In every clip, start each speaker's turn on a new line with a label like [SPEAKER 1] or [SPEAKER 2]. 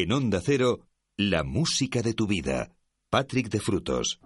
[SPEAKER 1] En Onda Cero, la música de tu vida. Patrick de Frutos.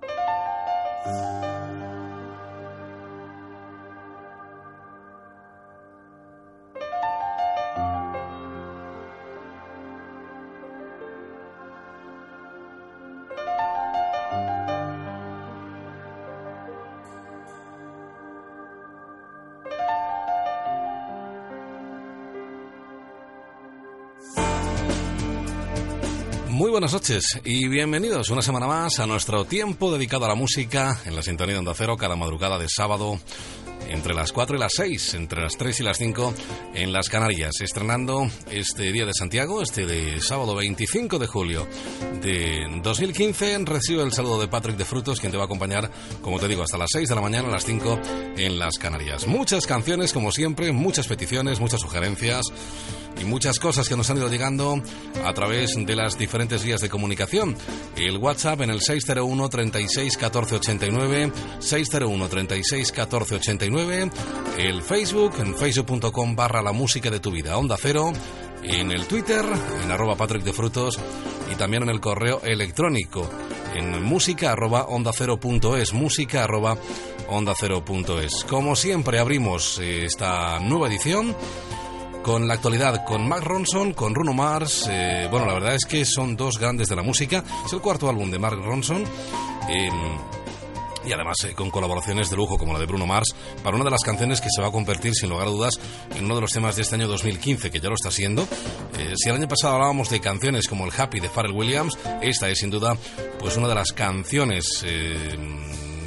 [SPEAKER 2] Noches y bienvenidos una semana más a nuestro tiempo dedicado a la música en la sintonía de Onda Cero cada madrugada de sábado entre las 4 y las 6, entre las 3 y las 5 en las Canarias, estrenando este Día de Santiago, este de sábado 25 de julio de 2015. Recibe el saludo de Patrick de Frutos, quien te va a acompañar, como te digo, hasta las 6 de la mañana, a las 5 en las Canarias. Muchas canciones, como siempre, muchas peticiones, muchas sugerencias y muchas cosas que nos han ido llegando a través de las diferentes vías de comunicación. El WhatsApp en el 601 36 14 89, 601 36 14 89, el Facebook en facebook.com barra la música de tu vida, Onda Cero, en el Twitter, en arroba Patrick de Frutos y también en el correo electrónico en música arroba onda cero punto es, música arroba onda cero punto es. Como siempre abrimos eh, esta nueva edición con la actualidad, con Mark Ronson, con Bruno Mars. Eh, bueno, la verdad es que son dos grandes de la música. Es el cuarto álbum de Mark Ronson. Em, y además eh, con colaboraciones de lujo como la de Bruno Mars para una de las canciones que se va a convertir sin lugar a dudas en uno de los temas de este año 2015 que ya lo está siendo eh, si el año pasado hablábamos de canciones como el Happy de Pharrell Williams esta es sin duda pues una de las canciones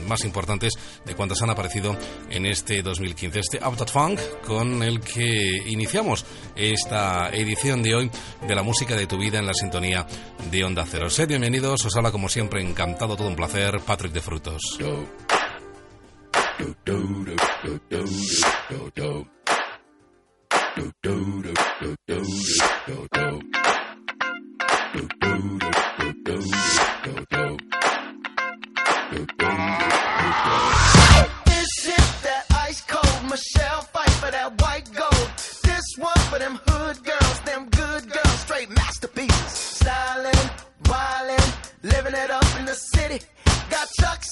[SPEAKER 2] más importantes de cuantas han aparecido en este 2015. Este Out Funk con el que iniciamos esta edición de hoy de la música de tu vida en la sintonía de Onda Cero. Sed bienvenidos, os habla como siempre, encantado, todo un placer, Patrick de Frutos.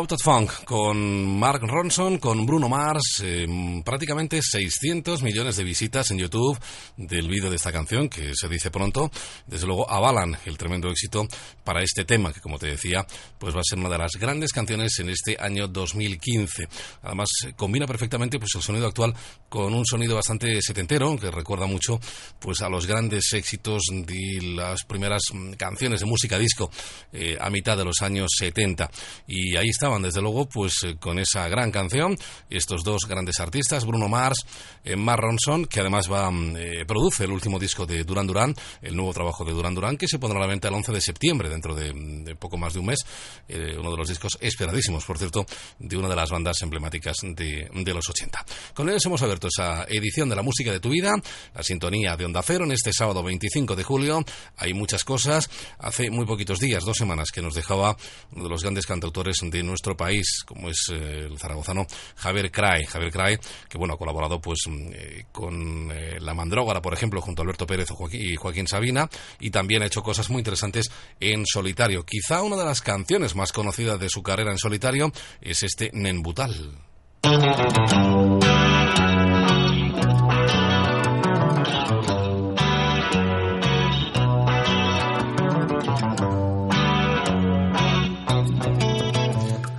[SPEAKER 2] Out
[SPEAKER 3] of Funk con Mark Ronson, con Bruno Mars, eh, prácticamente 600 millones de visitas en YouTube del vídeo de esta canción, que se dice pronto. Desde luego avalan el tremendo éxito para este tema, que como te decía, pues va a ser una de las grandes canciones en este año 2015. Además, eh, combina perfectamente pues el sonido actual con un sonido bastante setentero, que recuerda mucho pues a los grandes éxitos de las primeras mm, canciones de música disco eh, a mitad de los años 70. Y ahí estaban, desde luego, pues eh, con esa gran canción, estos dos grandes artistas, Bruno Mars, eh, Mark Ronson, que además va, mm, eh, produce el último disco de Duran Duran, el nuevo trabajo de Duran Duran, que se pondrá a la venta el 11 de septiembre, dentro de, de poco más de un mes, eh, uno de los discos esperadísimos, por cierto, de una de las bandas emblemáticas de, de los 80. Con ellos hemos abierto esa edición de la música de tu vida, la sintonía de Onda Cero en este sábado 25 de julio. Hay muchas cosas. Hace muy poquitos días, dos semanas, que nos dejaba uno de los grandes cantautores de nuestro país, como es eh, el zaragozano Javier Cray. Javier Cray, que bueno, ha colaborado pues mm, eh, con eh, La Mandrógara, por ejemplo, junto a Alberto Pérez y Joaquín Sabina, y también ha hecho cosas muy interesantes en solitario. Quizá una de las canciones más conocidas de su carrera en solitario es este Nenbutal.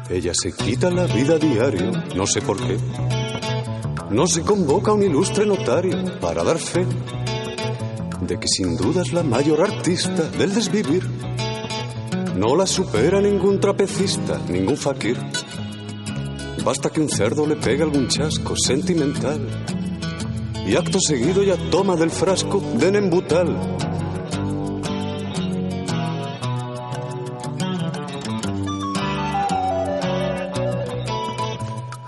[SPEAKER 4] Ella se quita la vida diario, no sé por qué. No se convoca un ilustre notario para dar fe de que sin duda es la mayor artista del desvivir. No la supera ningún trapecista, ningún fakir. Basta que un cerdo le pegue algún chasco sentimental y acto seguido ya toma del frasco de Nembutal.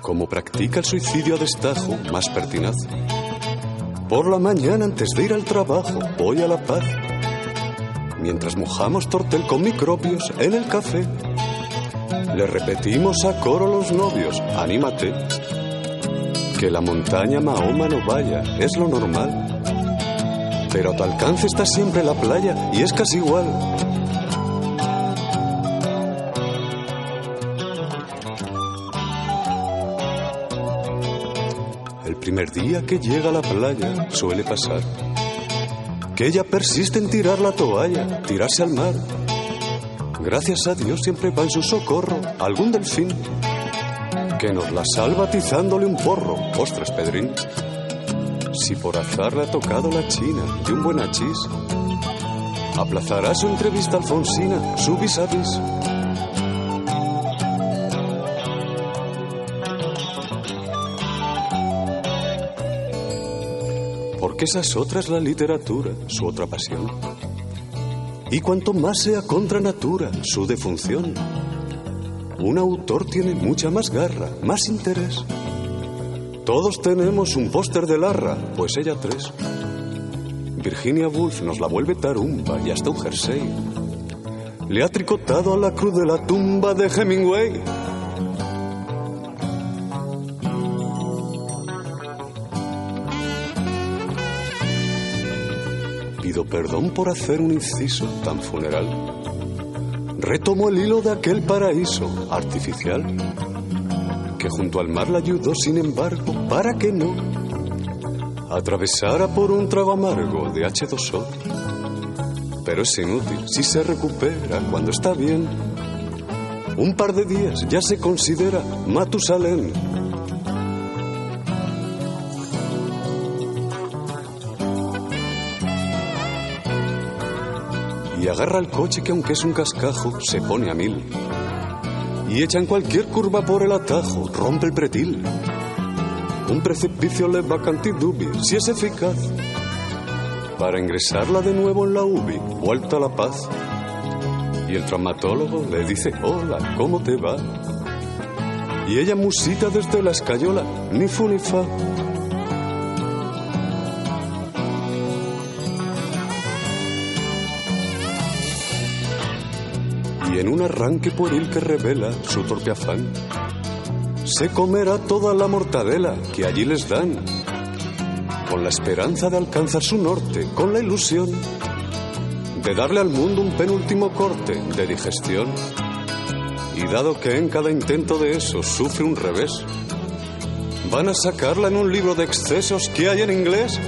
[SPEAKER 4] Como practica el suicidio a destajo, más pertinaz. Por la mañana antes de ir al trabajo, voy a la paz. Mientras mojamos tortel con microbios en el café, le repetimos a coro los novios, anímate. Que la montaña Mahoma no vaya, es lo normal. Pero a tu alcance está siempre la playa y es casi igual. Primer día que llega a la playa suele pasar que ella persiste en tirar la toalla, tirarse al mar. Gracias a Dios siempre va en su socorro algún delfín que nos la salva tizándole un porro. Ostras, Pedrín. Si por azar le ha tocado la china de un buen achís, aplazará su entrevista a Alfonsina, su vis a. Porque esa es otra es la literatura, su otra pasión. Y cuanto más sea contra natura, su defunción, un autor tiene mucha más garra, más interés. Todos tenemos un póster de Larra, pues ella tres. Virginia Woolf nos la vuelve tarumba y hasta un jersey. le ha tricotado a la cruz de la tumba de Hemingway. Perdón por hacer un inciso tan funeral. Retomo el hilo de aquel paraíso artificial que junto al mar la ayudó, sin embargo, para que no atravesara por un trago amargo de H2O. Pero es inútil si se recupera cuando está bien. Un par de días ya se considera Matusalén. Y agarra el coche que aunque es un cascajo, se pone a mil. Y echa en cualquier curva por el atajo, rompe el pretil. Un precipicio le va cantidubi, si es eficaz. Para ingresarla de nuevo en la UBI, vuelta a la paz. Y el traumatólogo le dice, hola, ¿cómo te va? Y ella musita desde la escayola, ni fu ni fa. Y en un arranque pueril que revela su torpe afán, se comerá toda la mortadela que allí les dan, con la esperanza de alcanzar su norte, con la ilusión de darle al mundo un penúltimo corte de digestión. Y dado que en cada intento de eso sufre un revés, van a sacarla en un libro de excesos que hay en inglés.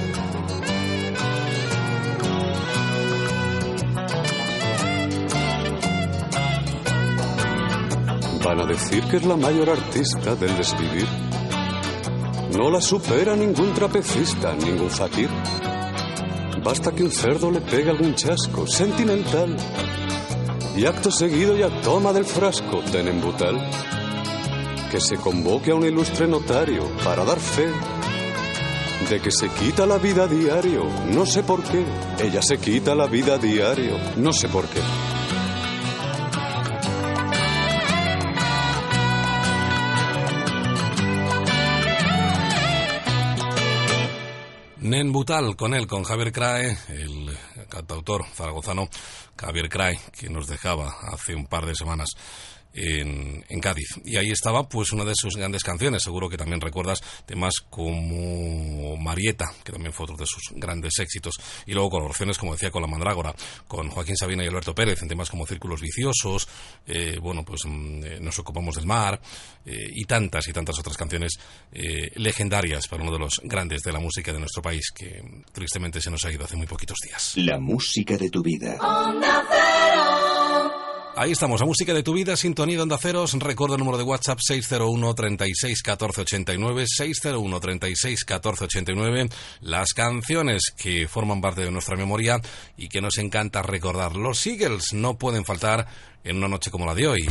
[SPEAKER 4] Decir que es la mayor artista del desvivir. No la supera ningún trapecista, ningún fakir. Basta que un cerdo le pegue algún chasco sentimental. Y acto seguido ya toma del frasco tenembutal. Que se convoque a un ilustre notario para dar fe de que se quita la vida diario. No sé por qué. Ella se quita la vida diario. No sé por qué.
[SPEAKER 3] Nen Butal, con él, con Javier Crae, el cantautor zaragozano Javier Crae, que nos dejaba hace un par de semanas en, en, Cádiz. Y ahí estaba pues una de sus grandes canciones, seguro que también recuerdas temas como Marieta, que también fue otro de sus grandes éxitos, y luego colaboraciones, como decía, con La Mandrágora, con Joaquín Sabina y Alberto Pérez, en temas como Círculos Viciosos, eh, bueno, pues eh, Nos ocupamos del mar, eh, y tantas y tantas otras canciones eh, legendarias para uno de los grandes de la música de nuestro país, que tristemente se nos ha ido hace muy poquitos días.
[SPEAKER 1] La música de tu vida.
[SPEAKER 3] Ahí estamos, la música de tu vida, sintonía de Onda Ceros. Recuerda el número de WhatsApp 601 36 14 89, 601 36 14 89. Las canciones que forman parte de nuestra memoria y que nos encanta recordar. Los Eagles no pueden faltar en una noche como la de hoy.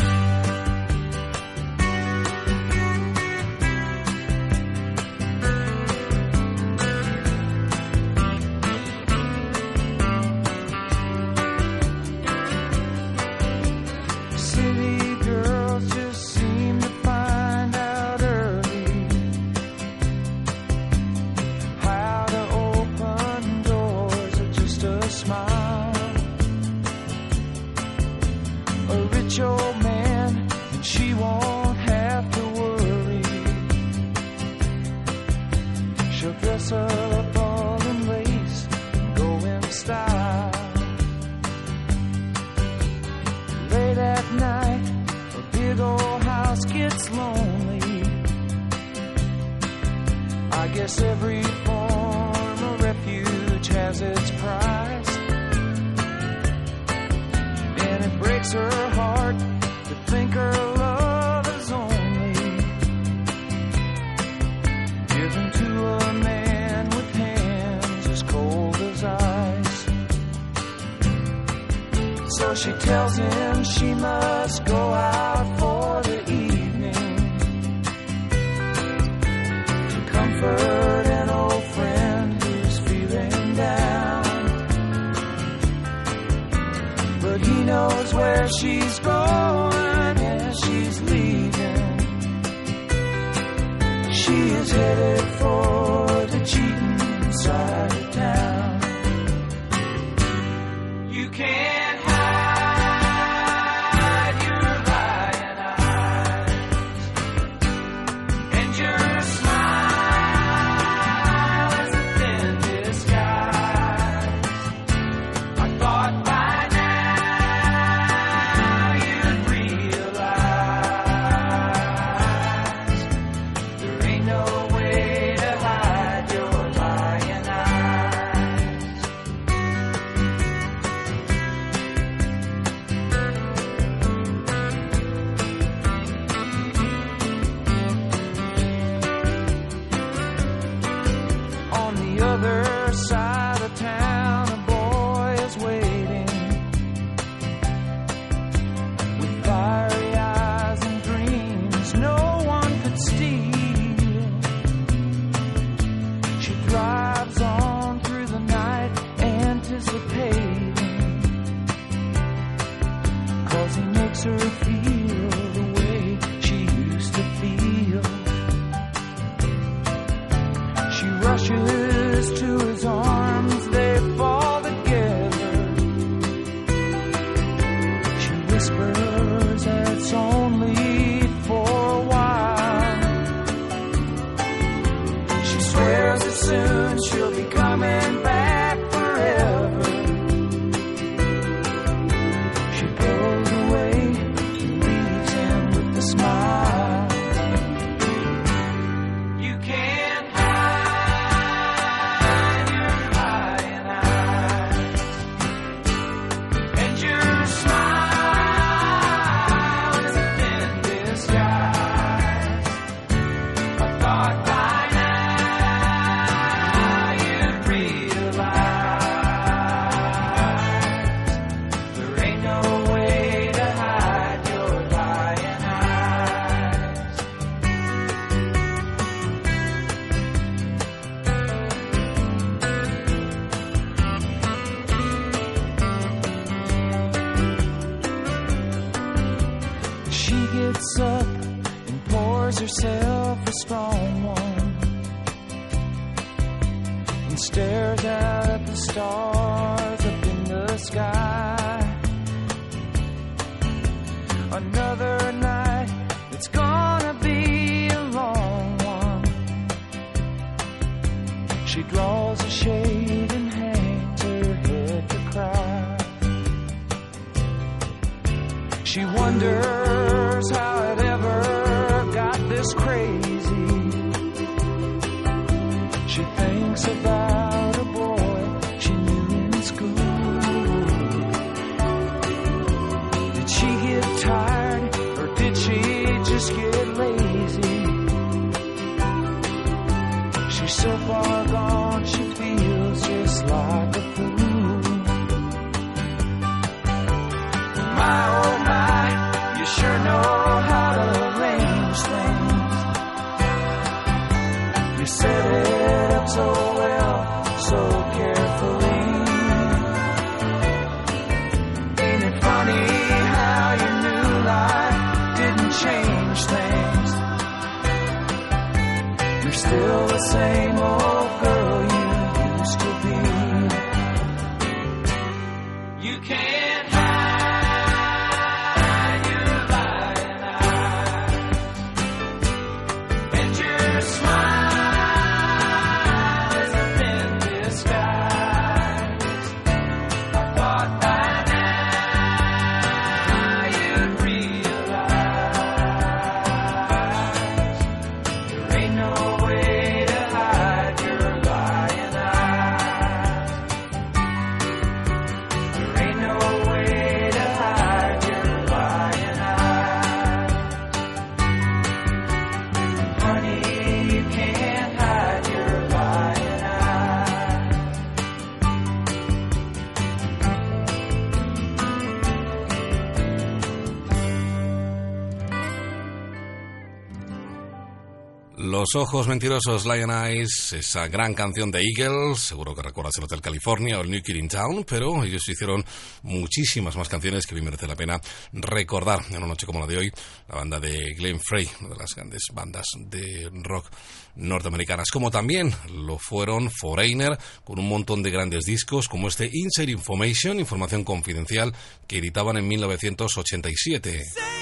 [SPEAKER 3] Ojos mentirosos, Lion Eyes, esa gran canción de Eagles, seguro que recuerdas el Hotel California o el New Kid in Town, pero ellos hicieron muchísimas más canciones que bien merece la pena recordar en una noche como la de hoy, la banda de Glenn Frey, una de las grandes bandas de rock norteamericanas, como también lo fueron Foreigner, con un montón de grandes discos, como este Inside Information, información confidencial, que editaban en 1987.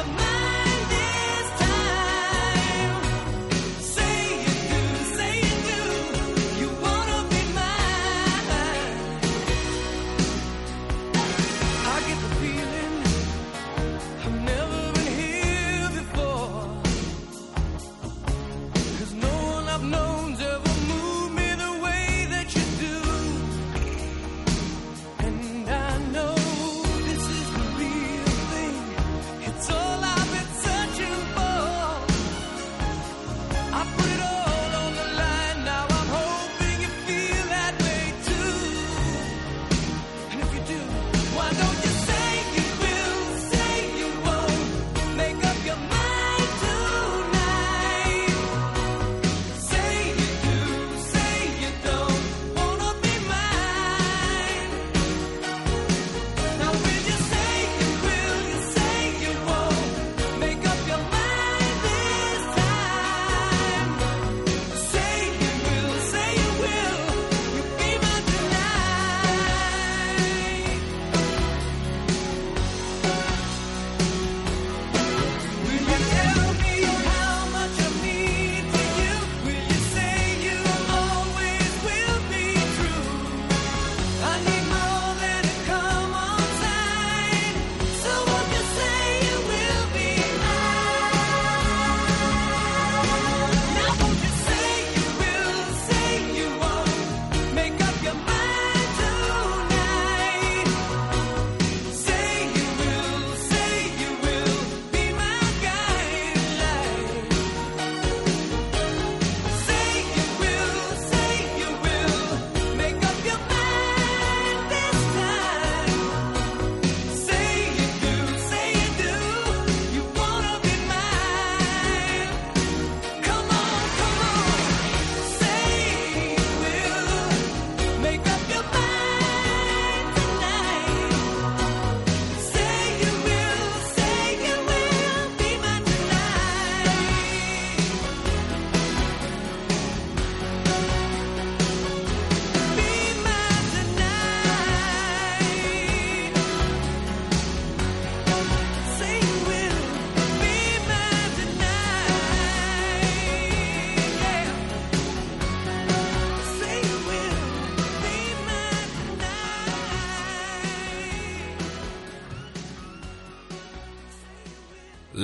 [SPEAKER 3] your mind.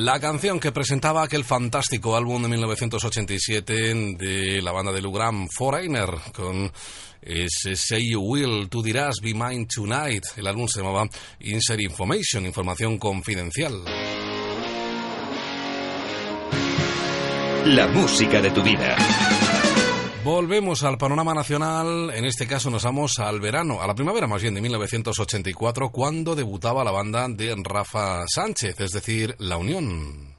[SPEAKER 5] La canción que presentaba aquel fantástico álbum de 1987 de la banda de Lugram, Foreigner, con ese Say You Will, tú dirás Be Mine Tonight. El álbum se llamaba Insert Information, información confidencial.
[SPEAKER 1] La música de tu vida.
[SPEAKER 5] Volvemos al panorama nacional, en este caso nos vamos al verano, a la primavera más bien de 1984, cuando debutaba la banda de Rafa Sánchez, es decir, La Unión.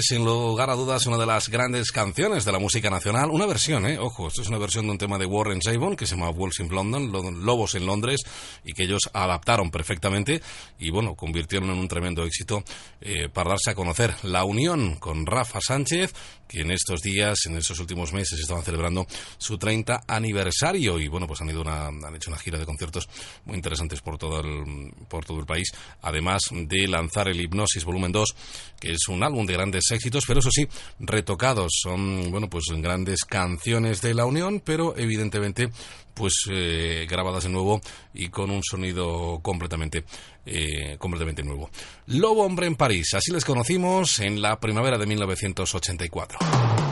[SPEAKER 5] Sin lugar a dudas una de las grandes canciones de la música nacional. Una versión, ¿eh? Ojo, esto es una versión de un tema de Warren Zevon que se llama Wolves in London, Lobos en Londres, y que ellos adaptaron perfectamente y, bueno, convirtieron en un tremendo éxito eh, para darse a conocer. La unión con Rafa Sánchez, que en estos días, en estos últimos meses, estaban celebrando su 30 aniversario y, bueno, pues han, ido una, han hecho una gira de conciertos muy interesantes por todo, el, por todo el país, además de lanzar el Hipnosis Volumen 2, que es un álbum de
[SPEAKER 6] grandes éxitos, pero eso sí, retocados. Son, bueno, pues grandes canciones de la Unión, pero evidentemente, pues eh, grabadas de nuevo y con un sonido completamente, eh, completamente nuevo. Lobo Hombre en París, así les conocimos en la primavera de 1984.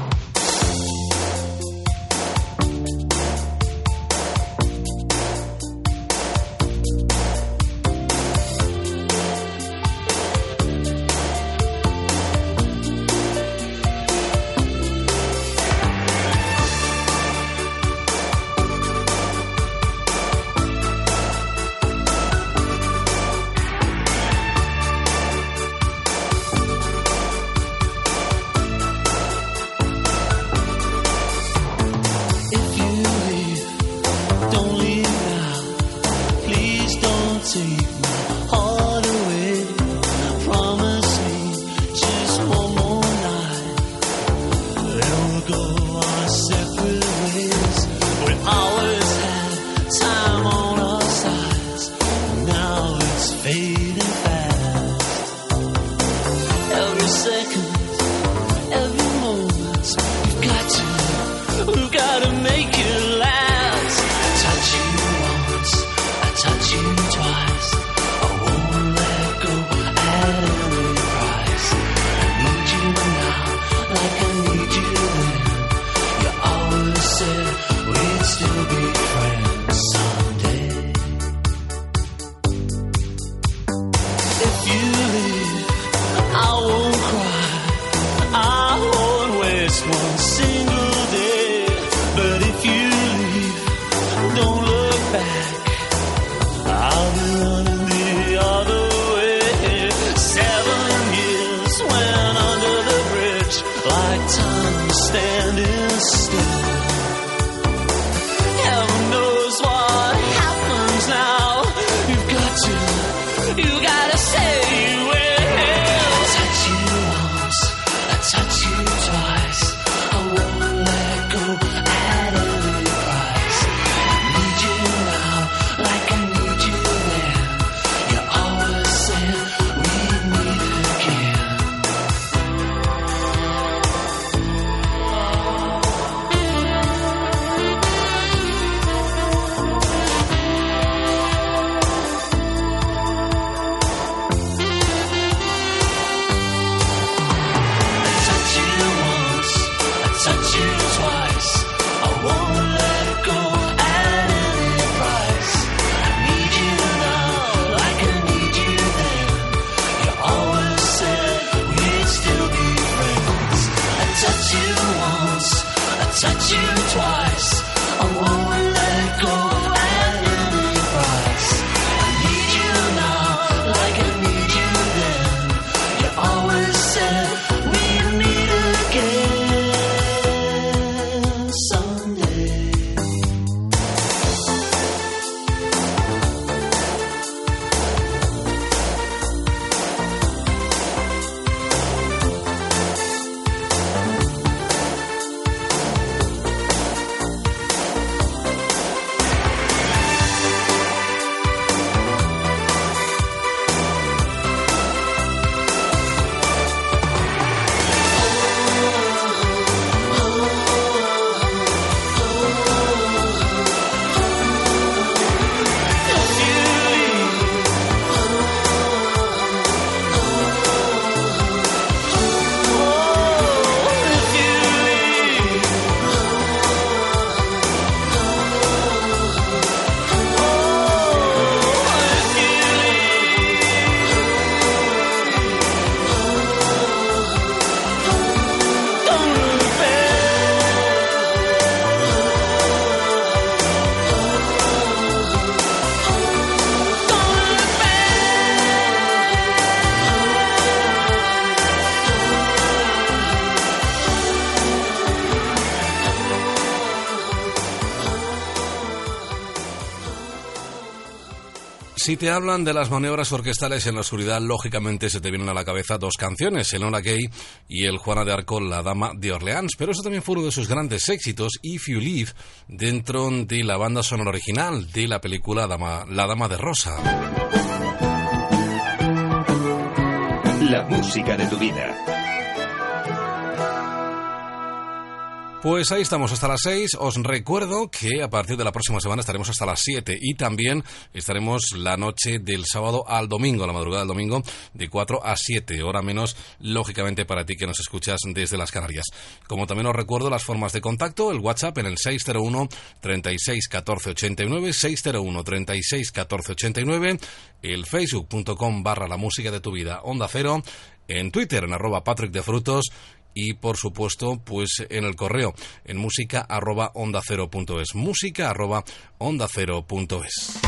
[SPEAKER 6] Si te hablan de las maniobras orquestales en la oscuridad, lógicamente se te vienen a la cabeza dos canciones, el Gay y el Juana de Arco, la Dama de Orleans, pero eso también fue uno de sus grandes éxitos, If You Live, dentro de la banda sonora original de la película La Dama de Rosa.
[SPEAKER 1] La música de tu vida.
[SPEAKER 3] Pues ahí estamos hasta las 6. Os recuerdo que a partir de la próxima semana estaremos hasta las 7 y también estaremos la noche del sábado al domingo, la madrugada del domingo, de 4 a 7, hora menos, lógicamente para ti que nos escuchas desde las Canarias. Como también os recuerdo las formas de contacto, el WhatsApp en el 601 36 14 89, 601 36 14 89, el facebook.com barra la música de tu vida, onda cero, en Twitter en arroba Patrick de Frutos y por supuesto pues en el correo en música arroba onda cero punto es música arroba onda cero punto es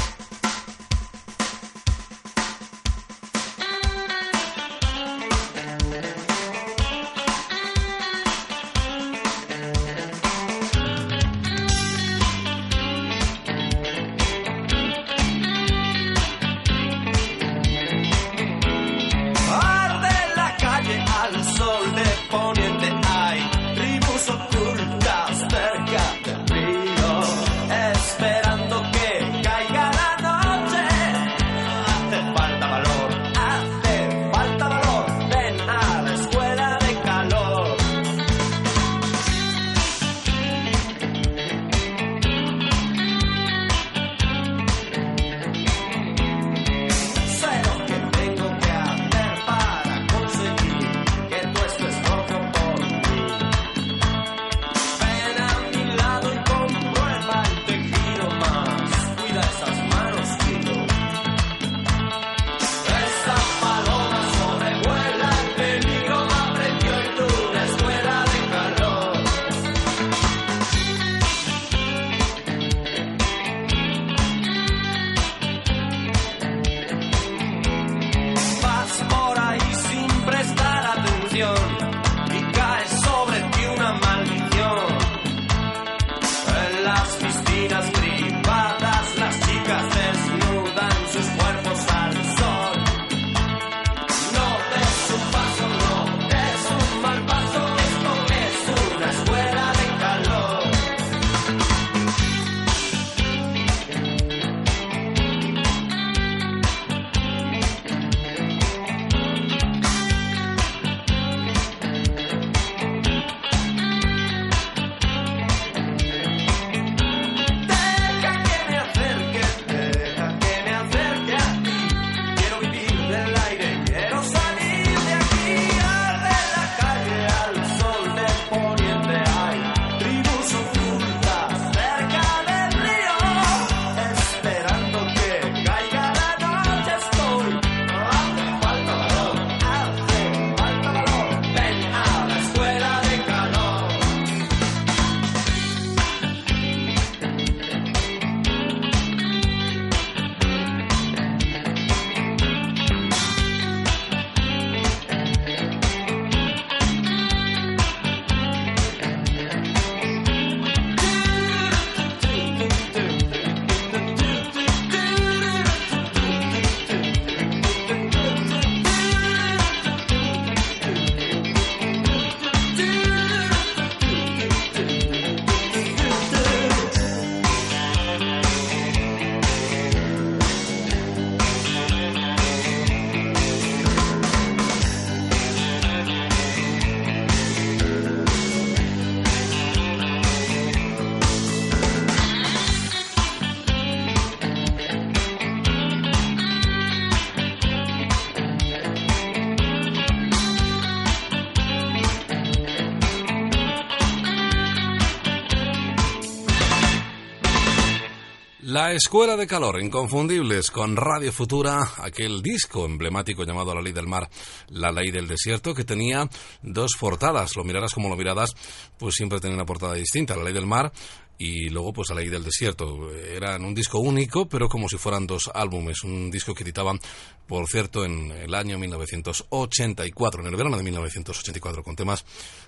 [SPEAKER 3] La Escuela de Calor, inconfundibles con Radio Futura, aquel disco emblemático llamado La Ley del Mar, La Ley del Desierto, que tenía dos portadas, lo miraras como lo miradas, pues siempre tenía una portada distinta, La Ley del Mar y luego pues La Ley del Desierto. Eran un disco único, pero como si fueran dos álbumes, un disco que editaban, por cierto, en el año 1984, en el verano de 1984, con temas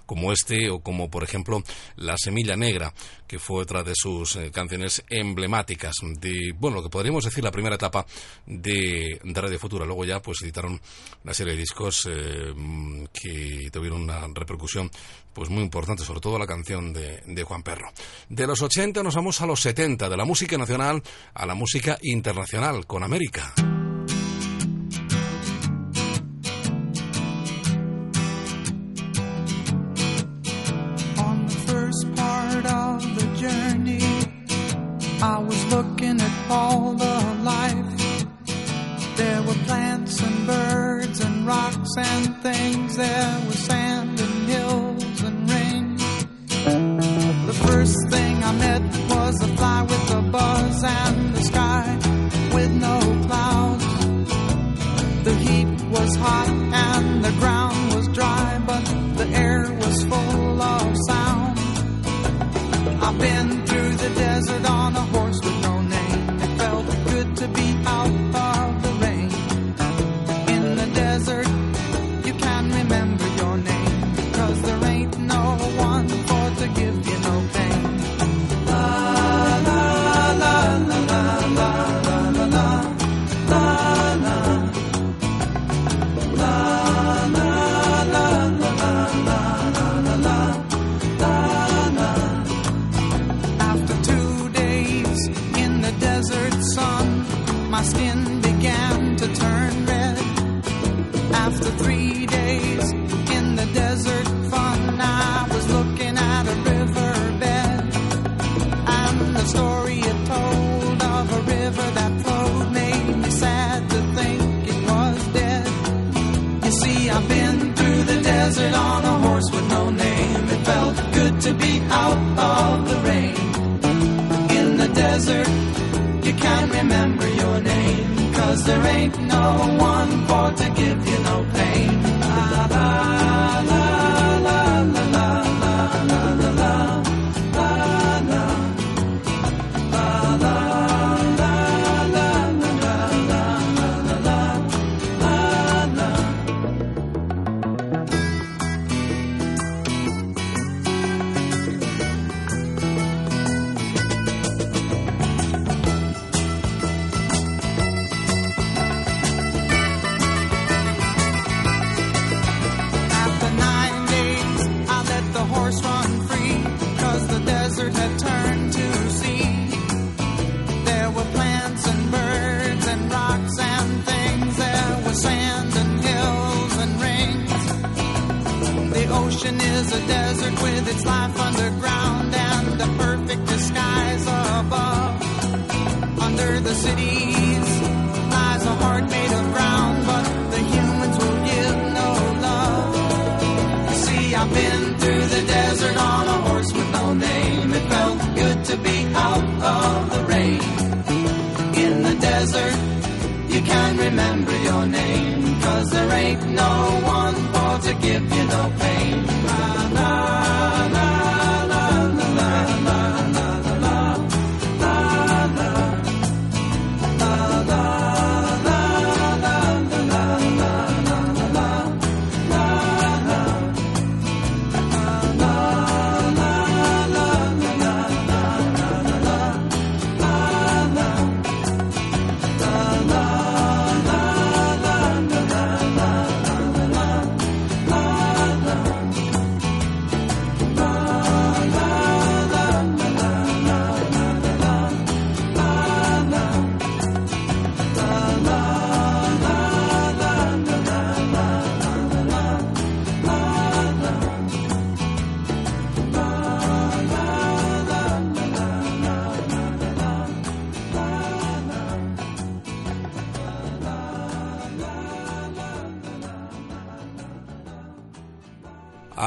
[SPEAKER 3] como este o como, por ejemplo, La Semilla Negra, que fue otra de sus eh, canciones emblemáticas de, bueno, lo que podríamos decir la primera etapa de, Radio Futura. Luego ya pues editaron una serie de discos eh, que tuvieron una repercusión pues muy importante, sobre todo la canción de, de Juan Perro. De los 80 nos vamos a los 70, de la música nacional a la música internacional, con América.
[SPEAKER 7] I was looking at all the life. There were plants and birds and rocks and things. There was sand and hills and rain. The first thing I met was a fly with a buzz and the sky with no clouds. The heat was hot and the ground was dry, but the air was full of sound. I've been through the desert no one for to give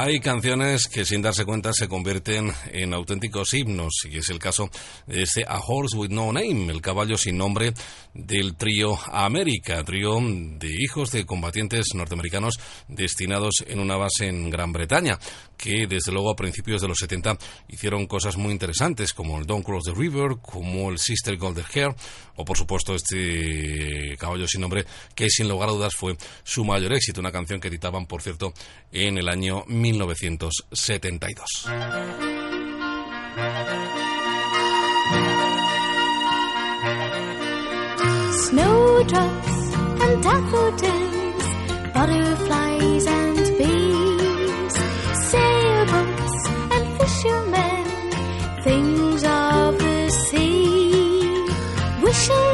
[SPEAKER 3] Hay canciones que sin darse cuenta se convierten en auténticos himnos, y es el caso de este A Horse with No Name, el caballo sin nombre del trío América, trío de hijos de combatientes norteamericanos destinados en una base en Gran Bretaña, que desde luego a principios de los 70 hicieron cosas muy interesantes, como el Don't Cross the River, como el Sister Golden Hair, o por supuesto este caballo sin nombre, que sin lugar a dudas fue su mayor éxito, una canción que editaban, por cierto, en el año 1972.
[SPEAKER 8] Snowdrops and daffodils, butterflies and bees, sailboats and fishermen, things of the sea, wishing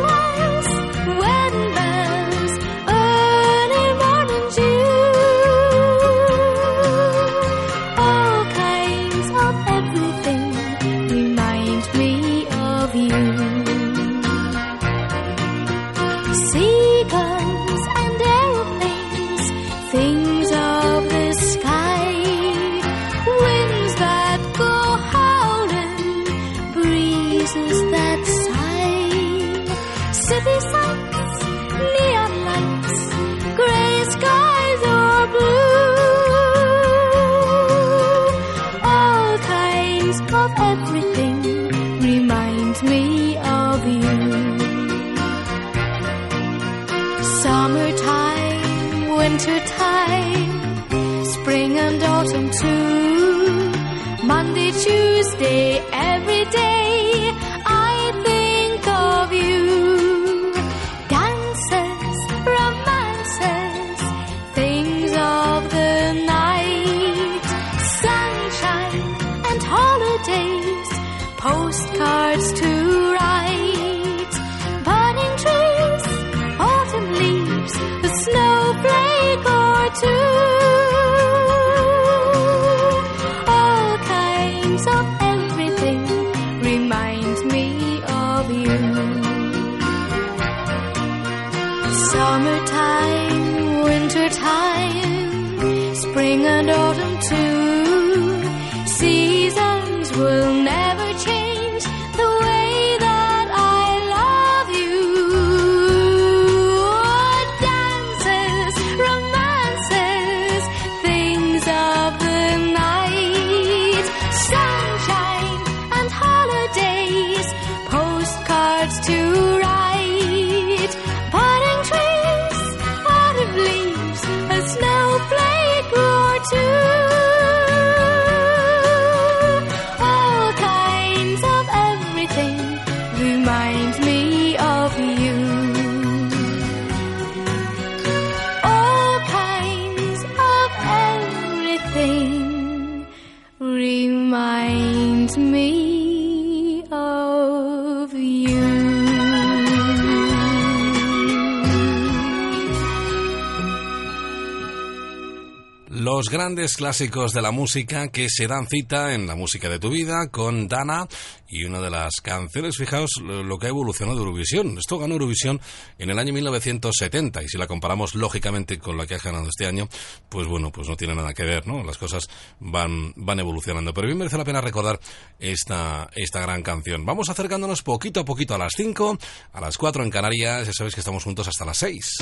[SPEAKER 3] Los grandes clásicos de la música que se dan cita en la música de tu vida con Dana y una de las canciones, fijaos lo que ha evolucionado Eurovisión. Esto ganó Eurovisión en el año 1970 y si la comparamos lógicamente con la que ha ganado este año, pues bueno, pues no tiene nada que ver, ¿no? Las cosas van, van evolucionando. Pero bien merece la pena recordar esta, esta gran canción. Vamos acercándonos poquito a poquito a las 5, a las 4 en Canarias, ya sabéis que estamos juntos hasta las 6.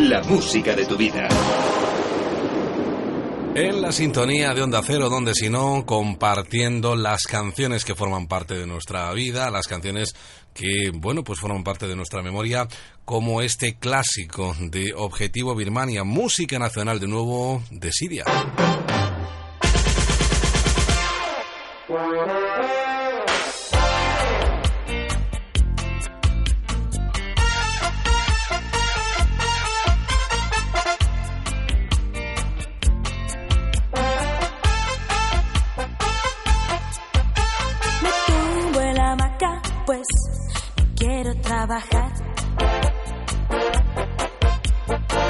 [SPEAKER 1] La música de tu vida.
[SPEAKER 3] En la sintonía de Onda Cero, donde si no, compartiendo las canciones que forman parte de nuestra vida, las canciones que, bueno, pues forman parte de nuestra memoria, como este clásico de Objetivo Birmania, música nacional de nuevo de Siria.
[SPEAKER 9] Pues no quiero trabajar.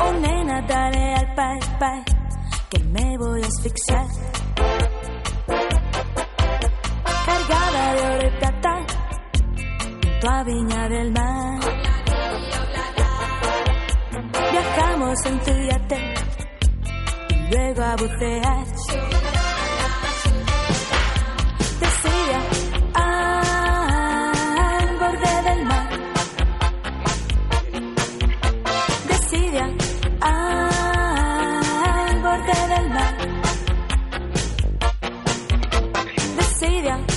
[SPEAKER 9] Oh nena, dale al pay, pay, que me voy a asfixiar. Cargada de oro y plata, junto a Viña del Mar. Viajamos en yate, y luego a bucear. Siria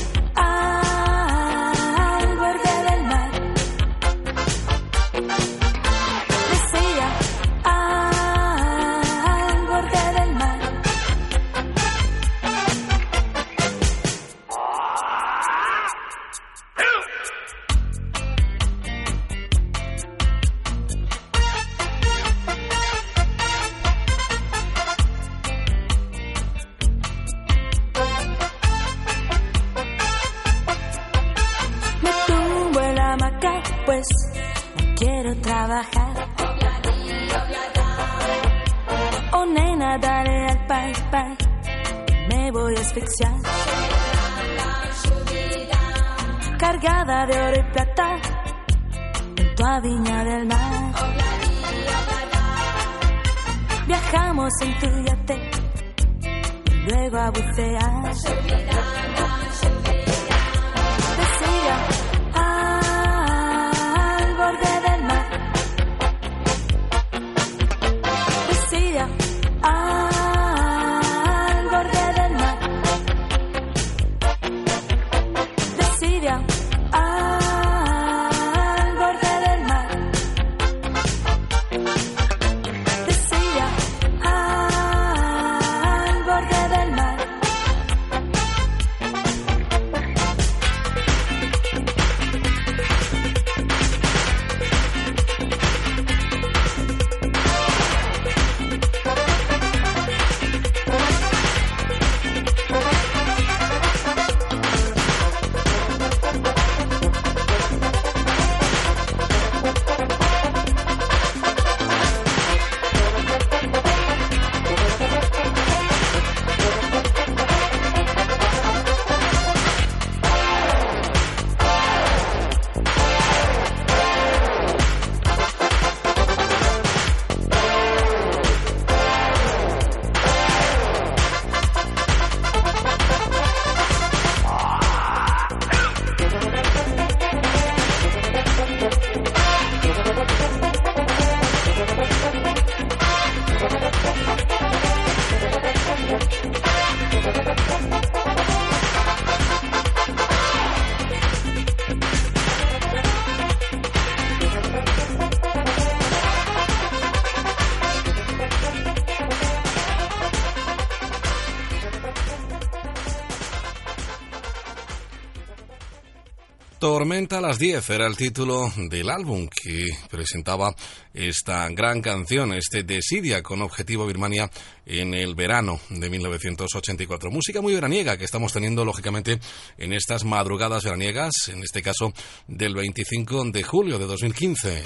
[SPEAKER 3] Tormenta a las 10 era el título del álbum que presentaba esta gran canción, este Desidia con objetivo Birmania en el verano de 1984. Música muy veraniega que estamos teniendo lógicamente en estas madrugadas veraniegas, en este caso del 25 de julio de 2015.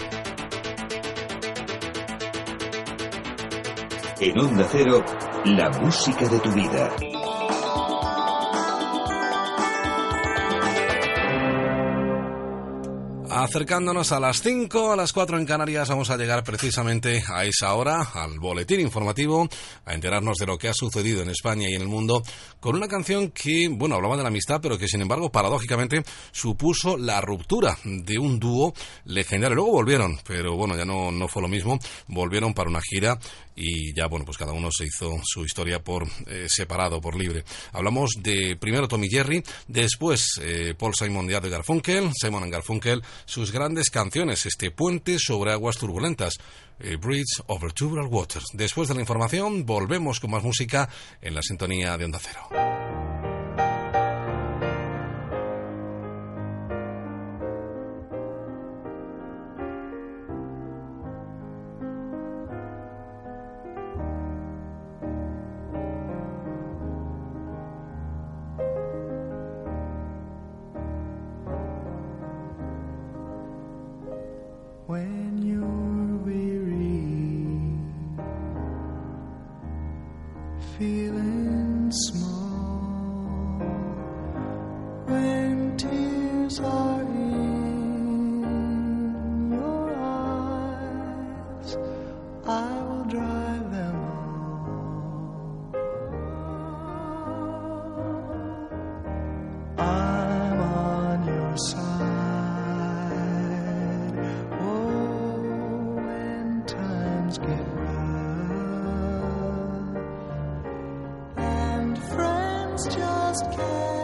[SPEAKER 1] En Onda Cero, la música de tu vida.
[SPEAKER 3] Acercándonos a las 5, a las 4 en Canarias, vamos a llegar precisamente a esa hora, al boletín informativo, a enterarnos de lo que ha sucedido en España y en el mundo, con una canción que, bueno, hablaba de la amistad, pero que sin embargo, paradójicamente, supuso la ruptura de un dúo legendario. Luego volvieron, pero bueno, ya no, no fue lo mismo, volvieron para una gira y ya, bueno, pues cada uno se hizo su historia por eh, separado, por libre. Hablamos de primero Tommy Jerry, después eh, Paul Simon de Garfunkel, Simon and Garfunkel, sus grandes canciones, este puente sobre aguas turbulentas. Eh, Bridge over Tubular Waters. Después de la información, volvemos con más música en la sintonía de Onda Cero.
[SPEAKER 10] Just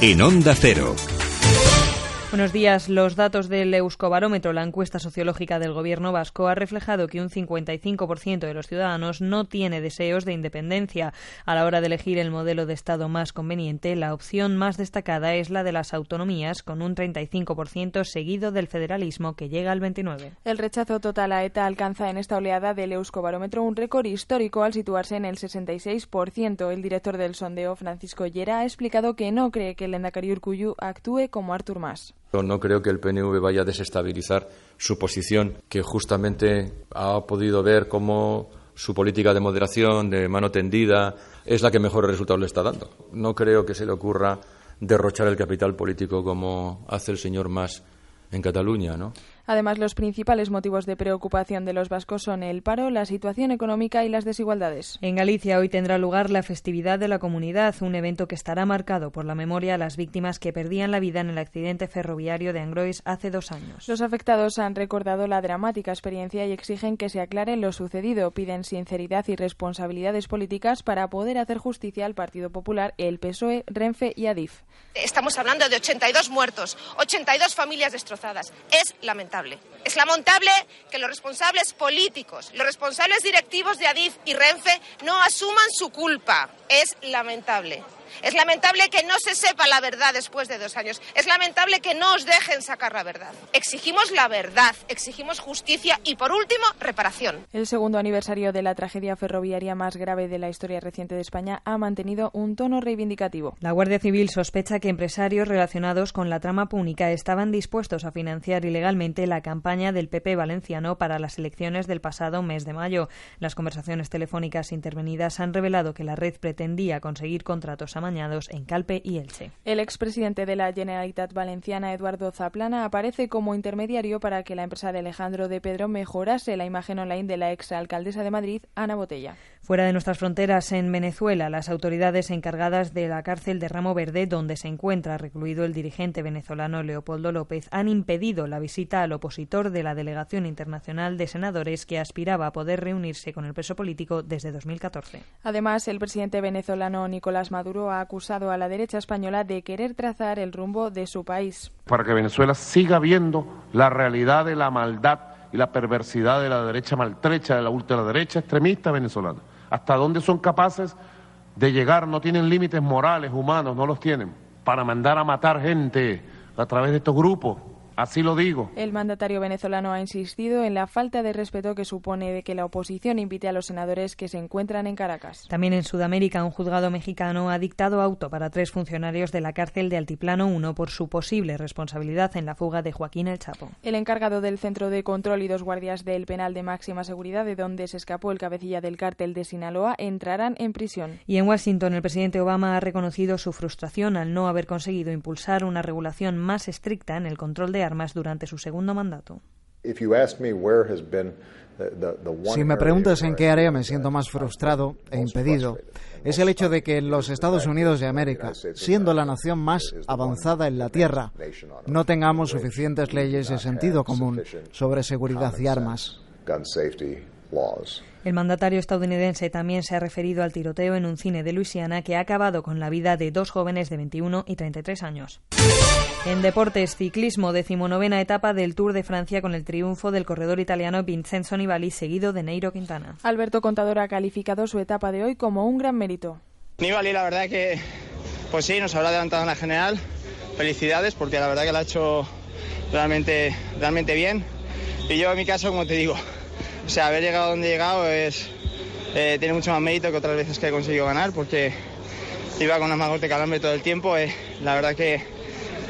[SPEAKER 1] En Onda Cero.
[SPEAKER 11] Buenos días. Los datos del Euskobarómetro, la encuesta sociológica del gobierno vasco, ha reflejado que un 55% de los ciudadanos no tiene deseos de independencia. A la hora de elegir el modelo de Estado más conveniente, la opción más destacada es la de las autonomías, con un 35% seguido del federalismo, que llega al 29%.
[SPEAKER 12] El rechazo total a ETA alcanza en esta oleada del Euskobarómetro un récord histórico al situarse en el 66%. El director del sondeo, Francisco Llera, ha explicado que no cree que el Endacari Urkullu actúe como Artur Mas.
[SPEAKER 13] No creo que el PNV vaya a desestabilizar su posición, que justamente ha podido ver cómo su política de moderación, de mano tendida, es la que mejores resultados le está dando. No creo que se le ocurra derrochar el capital político como hace el señor Mas en Cataluña, ¿no?
[SPEAKER 12] Además, los principales motivos de preocupación de los vascos son el paro, la situación económica y las desigualdades.
[SPEAKER 11] En Galicia hoy tendrá lugar la festividad de la comunidad, un evento que estará marcado por la memoria a las víctimas que perdían la vida en el accidente ferroviario de Angrois hace dos años.
[SPEAKER 12] Los afectados han recordado la dramática experiencia y exigen que se aclare lo sucedido. Piden sinceridad y responsabilidades políticas para poder hacer justicia al Partido Popular, el PSOE, Renfe y Adif.
[SPEAKER 14] Estamos hablando de 82 muertos, 82 familias destrozadas. Es lamentable. Es lamentable que los responsables políticos, los responsables directivos de Adif y Renfe no asuman su culpa. Es lamentable. Es lamentable que no se sepa la verdad después de dos años. Es lamentable que no os dejen sacar la verdad. Exigimos la verdad, exigimos justicia y, por último, reparación.
[SPEAKER 12] El segundo aniversario de la tragedia ferroviaria más grave de la historia reciente de España ha mantenido un tono reivindicativo.
[SPEAKER 11] La Guardia Civil sospecha que empresarios relacionados con la trama púnica estaban dispuestos a financiar ilegalmente la campaña del PP valenciano para las elecciones del pasado mes de mayo. Las conversaciones telefónicas intervenidas han revelado que la red pretendía conseguir contratos amañados en Calpe y Elche.
[SPEAKER 12] El expresidente de la Generalitat Valenciana, Eduardo Zaplana, aparece como intermediario para que la empresa de Alejandro de Pedro mejorase la imagen online de la exalcaldesa de Madrid, Ana Botella.
[SPEAKER 11] Fuera de nuestras fronteras, en Venezuela, las autoridades encargadas de la cárcel de Ramo Verde, donde se encuentra recluido el dirigente venezolano Leopoldo López, han impedido la visita al opositor de la Delegación Internacional de Senadores que aspiraba a poder reunirse con el preso político desde 2014.
[SPEAKER 12] Además, el presidente venezolano Nicolás Maduro ha acusado a la derecha española de querer trazar el rumbo de su país.
[SPEAKER 15] Para que Venezuela siga viendo la realidad de la maldad y la perversidad de la derecha maltrecha, de la ultraderecha extremista venezolana hasta dónde son capaces de llegar, no tienen límites morales, humanos, no los tienen, para mandar a matar gente a través de estos grupos. Así lo digo.
[SPEAKER 12] El mandatario venezolano ha insistido en la falta de respeto que supone de que la oposición invite a los senadores que se encuentran en Caracas.
[SPEAKER 11] También en Sudamérica, un juzgado mexicano ha dictado auto para tres funcionarios de la cárcel de Altiplano 1 por su posible responsabilidad en la fuga de Joaquín El Chapo.
[SPEAKER 12] El encargado del centro de control y dos guardias del penal de máxima seguridad de donde se escapó el cabecilla del cártel de Sinaloa entrarán en prisión.
[SPEAKER 11] Y en Washington, el presidente Obama ha reconocido su frustración al no haber conseguido impulsar una regulación más estricta en el control de armas durante su segundo mandato.
[SPEAKER 16] Si me preguntas en qué área me siento más frustrado e impedido, es el hecho de que en los Estados Unidos de América, siendo la nación más avanzada en la Tierra, no tengamos suficientes leyes de sentido común sobre seguridad y armas.
[SPEAKER 11] El mandatario estadounidense también se ha referido al tiroteo en un cine de Luisiana que ha acabado con la vida de dos jóvenes de 21 y 33 años. En deportes, ciclismo, decimonovena etapa del Tour de Francia con el triunfo del corredor italiano Vincenzo Nibali, seguido de Neiro Quintana.
[SPEAKER 12] Alberto Contador ha calificado su etapa de hoy como un gran mérito.
[SPEAKER 17] Nibali, la verdad que, pues sí, nos habrá adelantado en la general. Felicidades, porque la verdad que lo ha hecho realmente, realmente bien. Y yo, en mi caso, como te digo, o sea, haber llegado donde he llegado es, eh, tiene mucho más mérito que otras veces que he conseguido ganar, porque iba con unas magos de calambre todo el tiempo. Eh, la verdad que,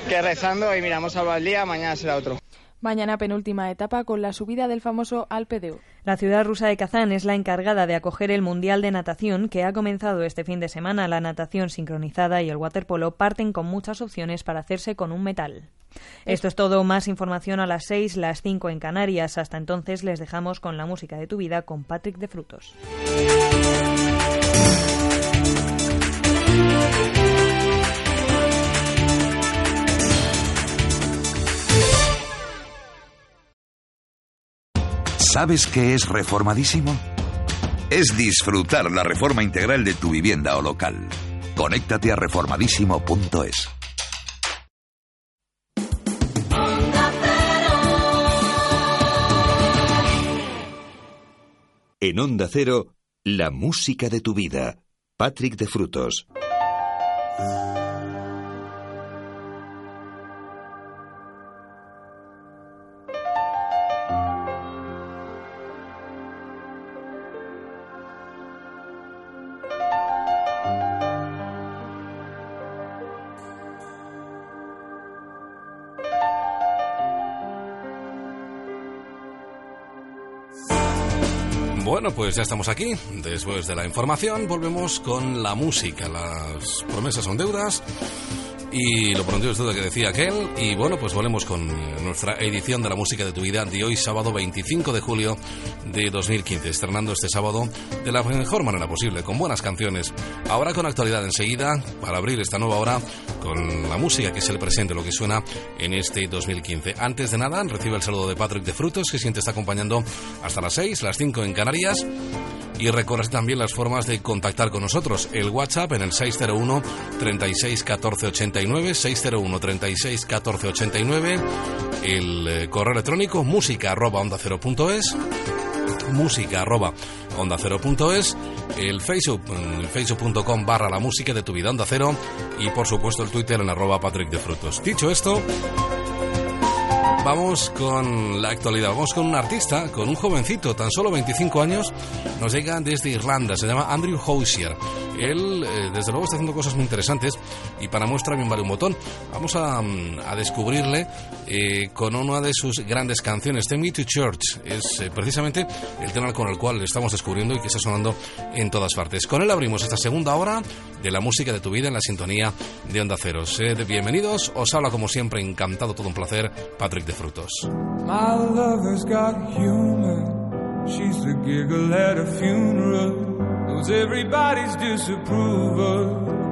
[SPEAKER 17] que rezando y miramos el día, mañana será otro.
[SPEAKER 12] Mañana penúltima etapa con la subida del famoso Alpe d'Huez.
[SPEAKER 11] La ciudad rusa de Kazán es la encargada de acoger el Mundial de Natación que ha comenzado este fin de semana. La natación sincronizada y el waterpolo parten con muchas opciones para hacerse con un metal. Esto es todo. Más información a las 6, las 5 en Canarias. Hasta entonces les dejamos con la música de tu vida con Patrick de Frutos.
[SPEAKER 1] ¿Sabes qué es reformadísimo? Es disfrutar la reforma integral de tu vivienda o local. Conéctate a reformadísimo.es. En Onda Cero, la música de tu vida. Patrick de Frutos.
[SPEAKER 3] Pues ya estamos aquí. Después de la información, volvemos con la música. Las promesas son deudas. Y lo prometido es deuda que decía aquel. Y bueno, pues volvemos con nuestra edición de la música de tu vida de hoy, sábado 25 de julio de 2015. Estrenando este sábado de la mejor manera posible, con buenas canciones. Ahora con actualidad enseguida, para abrir esta nueva hora, con la música que es el presente, lo que suena en este 2015. Antes de nada, recibe el saludo de Patrick de Frutos, que siempre está acompañando hasta las 6, las 5 en Canarias. Y recorres también las formas de contactar con nosotros. El WhatsApp en el 601 36 14 89, 601 36 14 89. El eh, correo electrónico música arroba onda cero es música arroba onda cero es el facebook el facebook.com barra la música de tu vida onda cero y por supuesto el twitter en arroba patrick de frutos dicho esto Vamos con la actualidad, vamos con un artista, con un jovencito, tan solo 25 años, nos llega desde Irlanda, se llama Andrew Hosier. Él, eh, desde luego, está haciendo cosas muy interesantes y para muestra bien vale un botón. Vamos a, mm, a descubrirle eh, con una de sus grandes canciones, Take Me to Church. Es eh, precisamente el tema con el cual le estamos descubriendo y que está sonando en todas partes. Con él abrimos esta segunda hora de la música de tu vida en la sintonía de Onda Cero. Sed bienvenidos, os habla como siempre, encantado, todo un placer, Patrick de Frutos.
[SPEAKER 18] My lover's got humor. She's the giggle at a funeral. Knows everybody's disapproval.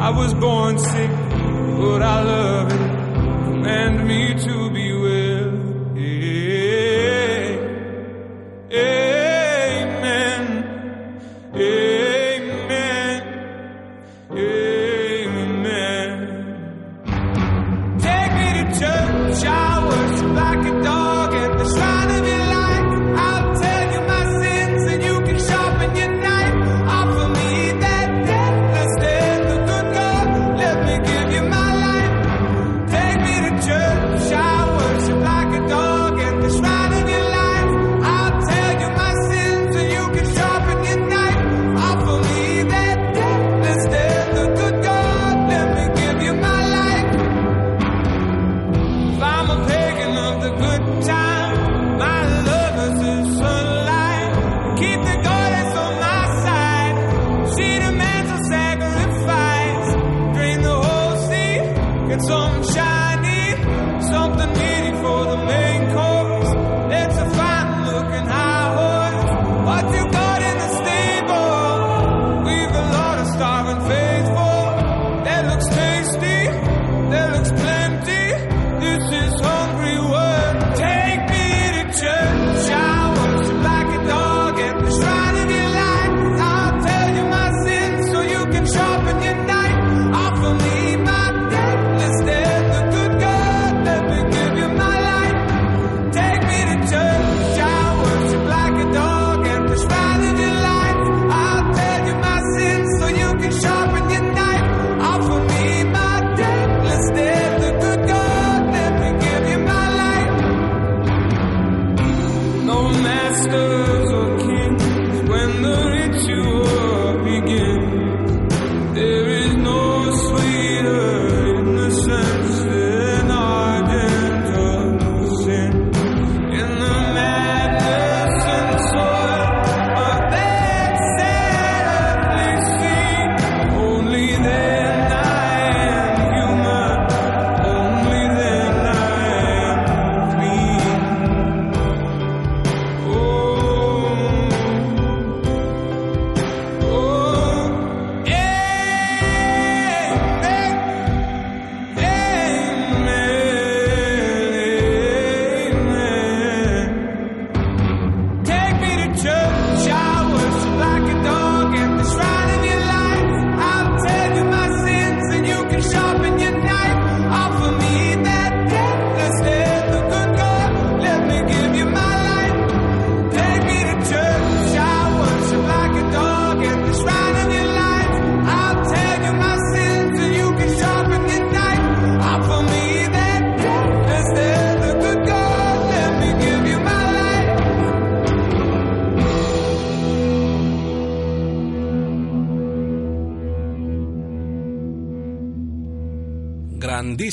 [SPEAKER 18] I was born sick, but I love it. Command me to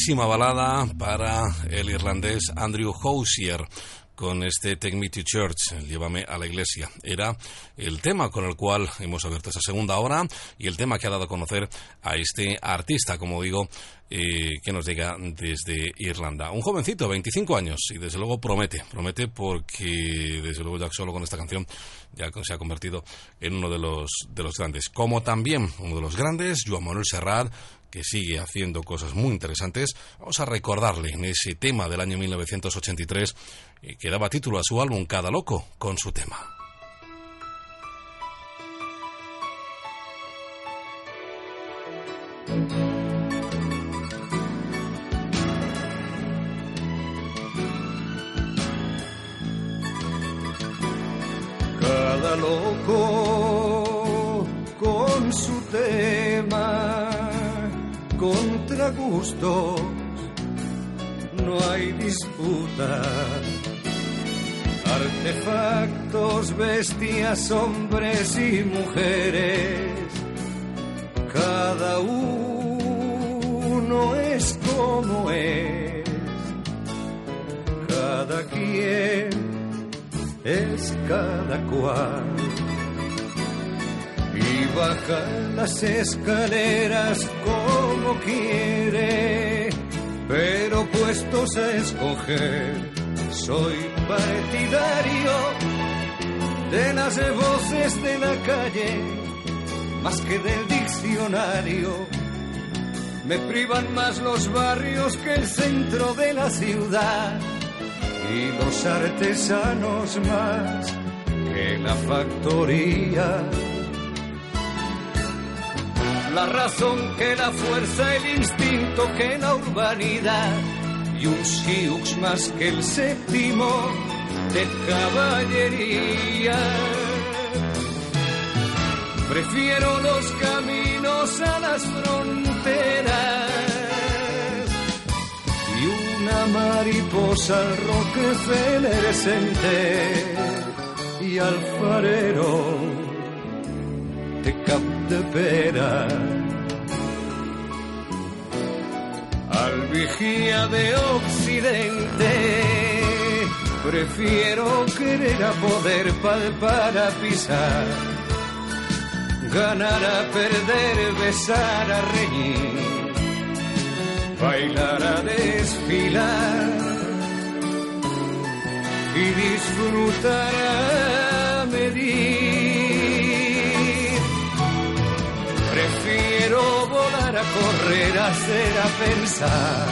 [SPEAKER 3] Grandísima balada para el irlandés Andrew Housier con este Take Me to Church, Llévame a la iglesia. Era el tema con el cual hemos abierto esa segunda hora y el tema que ha dado a conocer a este artista, como digo, eh, que nos llega desde Irlanda. Un jovencito, 25 años, y desde luego promete, promete porque desde luego ya solo con esta canción ya se ha convertido en uno de los, de los grandes. Como también uno de los grandes, Joan Manuel Serrat, que sigue haciendo cosas muy interesantes. Vamos a recordarle en ese tema del año 1983 eh, que daba título a su álbum Cada Loco con su tema.
[SPEAKER 19] Contra gustos, no hay disputa. Artefactos, bestias, hombres y mujeres, cada uno es como es, cada quien es cada cual. Y baja las escaleras como quiere, pero puestos a escoger, soy partidario de las voces de la calle, más que del diccionario. Me privan más los barrios que el centro de la ciudad y los artesanos más que la factoría. La razón que la fuerza, el instinto que la urbanidad y un siux más que el séptimo de caballería. Prefiero los caminos a las fronteras y una mariposa al Rockefeller y al de Cap de Pera. Al vigía de Occidente prefiero querer a poder palpar a pisar, ganar a perder, besar a reñir bailar a desfilar y disfrutar a a correr, a hacer, a pensar,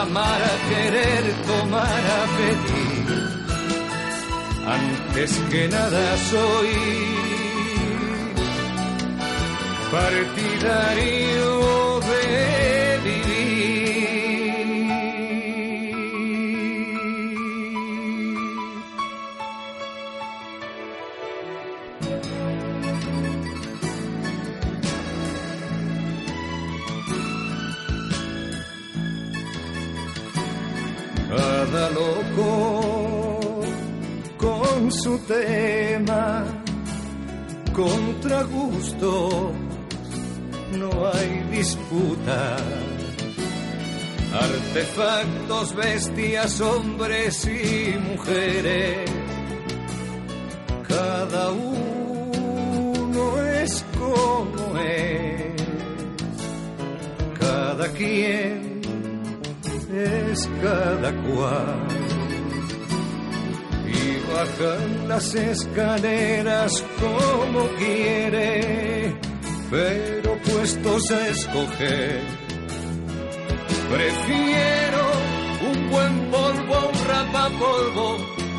[SPEAKER 19] amar, a querer, tomar, a pedir. Antes que nada soy partidario de vivir. Su tema, contra gusto no hay disputa. Artefactos, bestias, hombres y mujeres, cada uno es como es, cada quien es cada cual. Bajan las escaleras como quiere pero puestos a escoger, prefiero un buen polvo a un rapapolvo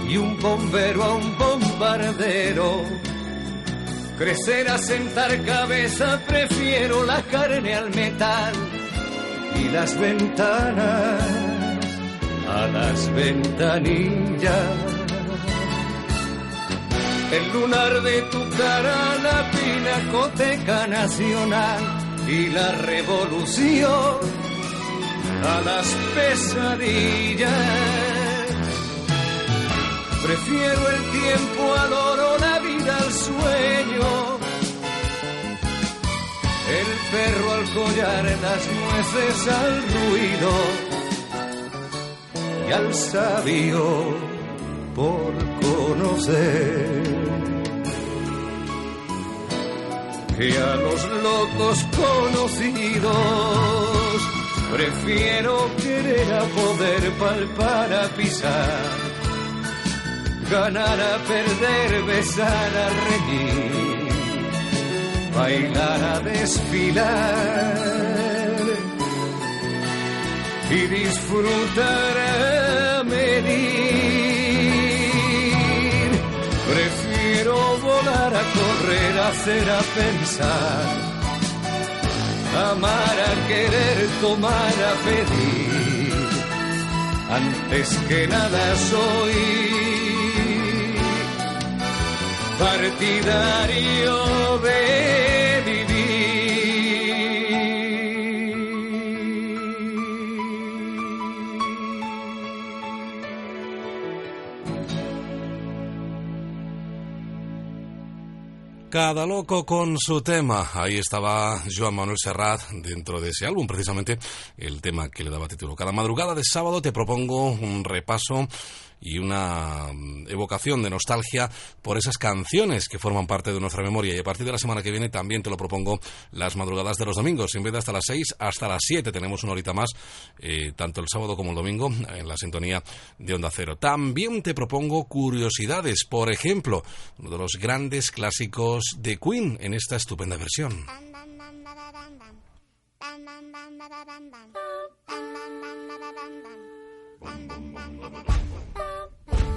[SPEAKER 19] y un bombero a un bombardero. Crecer a sentar cabeza, prefiero la carne al metal y las ventanas a las ventanillas el lunar de tu cara, la pinacoteca nacional y la revolución a las pesadillas. Prefiero el tiempo al oro, la vida al sueño, el perro al collar, las nueces al ruido y al sabio por conocer. Que a los locos conocidos prefiero querer a poder palpar a pisar, ganar a perder, besar a reír, bailar a desfilar y disfrutar a medir. Prefiero volar a correr, a hacer, a pensar, amar, a querer, tomar, a pedir. Antes que nada soy partidario de
[SPEAKER 3] Cada loco con su tema. Ahí estaba Joan Manuel Serrat dentro de ese álbum, precisamente el tema que le daba título. Cada madrugada de sábado te propongo un repaso y una mm, evocación de nostalgia por esas canciones que forman parte de nuestra memoria. Y a partir de la semana que viene también te lo propongo las madrugadas de los domingos. En vez de hasta las 6, hasta las 7 tenemos una horita más, eh, tanto el sábado como el domingo, en la sintonía de Onda Cero. También te propongo curiosidades, por ejemplo, uno de los grandes clásicos de Queen en esta estupenda versión.
[SPEAKER 20] ba.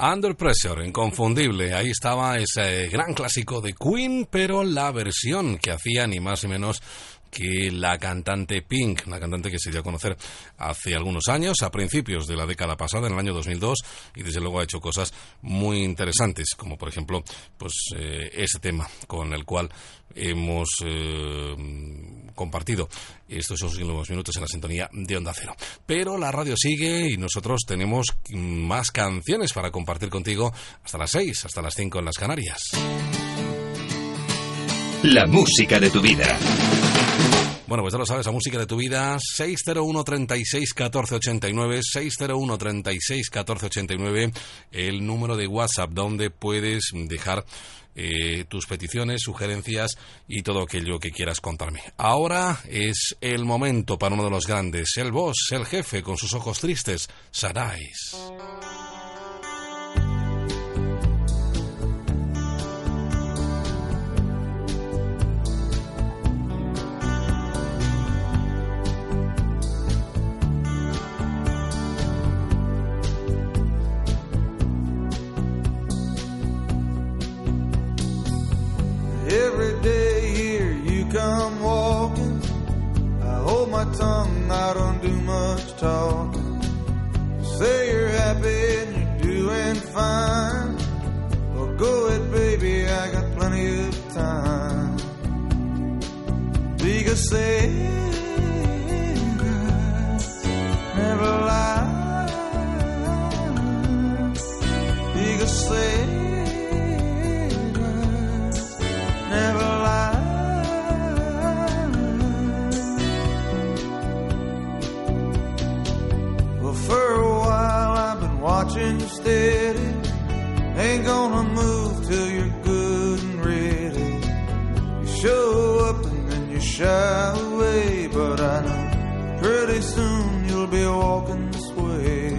[SPEAKER 3] Under Pressure, inconfundible. Ahí estaba ese gran clásico de Queen, pero la versión que hacía ni más ni menos que la cantante Pink, una cantante que se dio a conocer hace algunos años, a principios de la década pasada, en el año 2002, y desde luego ha hecho cosas muy interesantes, como por ejemplo, pues eh, ese tema con el cual hemos eh, compartido estos últimos minutos en la sintonía de Onda Cero. Pero la radio sigue y nosotros tenemos más canciones para compartir contigo hasta las 6, hasta las 5 en las Canarias.
[SPEAKER 21] La música de tu vida.
[SPEAKER 3] Bueno, pues ya lo sabes, la música de tu vida, 601 36 14 89, 601 36 14 89, el número de WhatsApp donde puedes dejar eh, tus peticiones, sugerencias y todo aquello que quieras contarme. Ahora es el momento para uno de los grandes, el boss, el jefe, con sus ojos tristes, Sarais.
[SPEAKER 22] My tongue, I don't do much talking. Say you're happy and you're doing fine. Well, go ahead, baby, I got plenty of time. Because sailors never lie. Because sailors for a while I've been watching you steady. Ain't gonna move till you're good and ready. You show up and then you shy away, but I know pretty soon you'll be walking this way.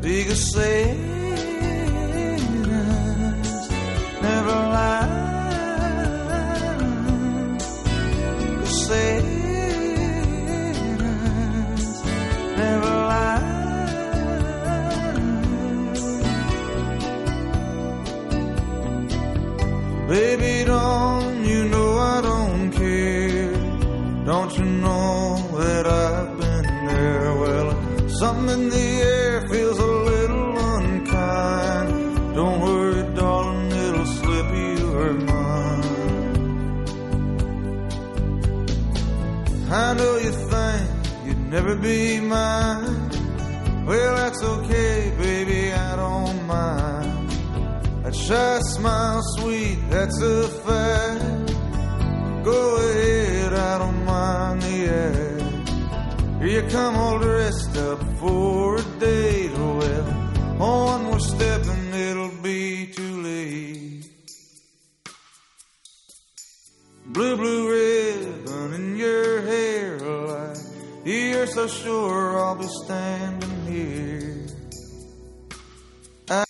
[SPEAKER 22] Because sailors never lie. Sailors Baby, don't you know I don't care? Don't you know that I've been there? Well, something in the air feels never be mine. Well, that's okay, baby, I don't mind. That shy smile, sweet, that's a fact. Go ahead, I don't mind the act. Here you come all dressed up for a date. Oh, well, one more step and it'll be too late. Blue, blue ribbon in your hair, like you're so sure I'll be standing here. I-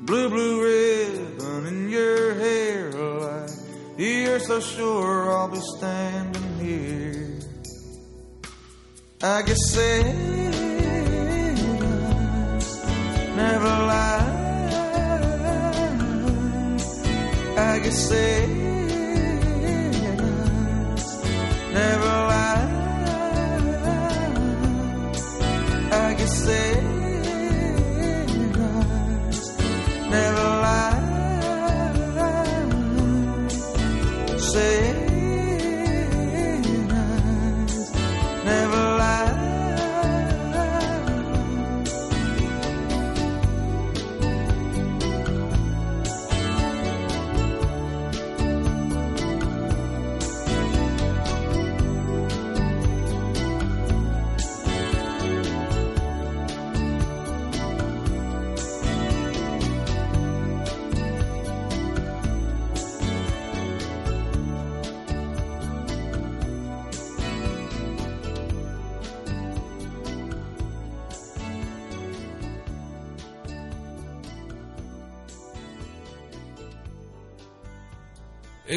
[SPEAKER 22] Blue, blue ribbon in your hair, like you're so sure I'll be standing here. I guess sailors never lie. I guess sailors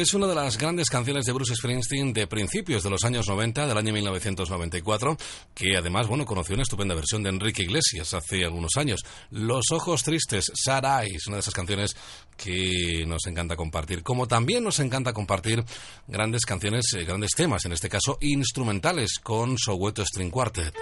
[SPEAKER 3] Es una de las grandes canciones de Bruce Springsteen de principios de los años 90, del año 1994, que además, bueno, conoció una estupenda versión de Enrique Iglesias hace algunos años. Los Ojos Tristes, Sad Eyes, una de esas canciones que nos encanta compartir. Como también nos encanta compartir grandes canciones, eh, grandes temas, en este caso instrumentales, con Soweto String Quartet.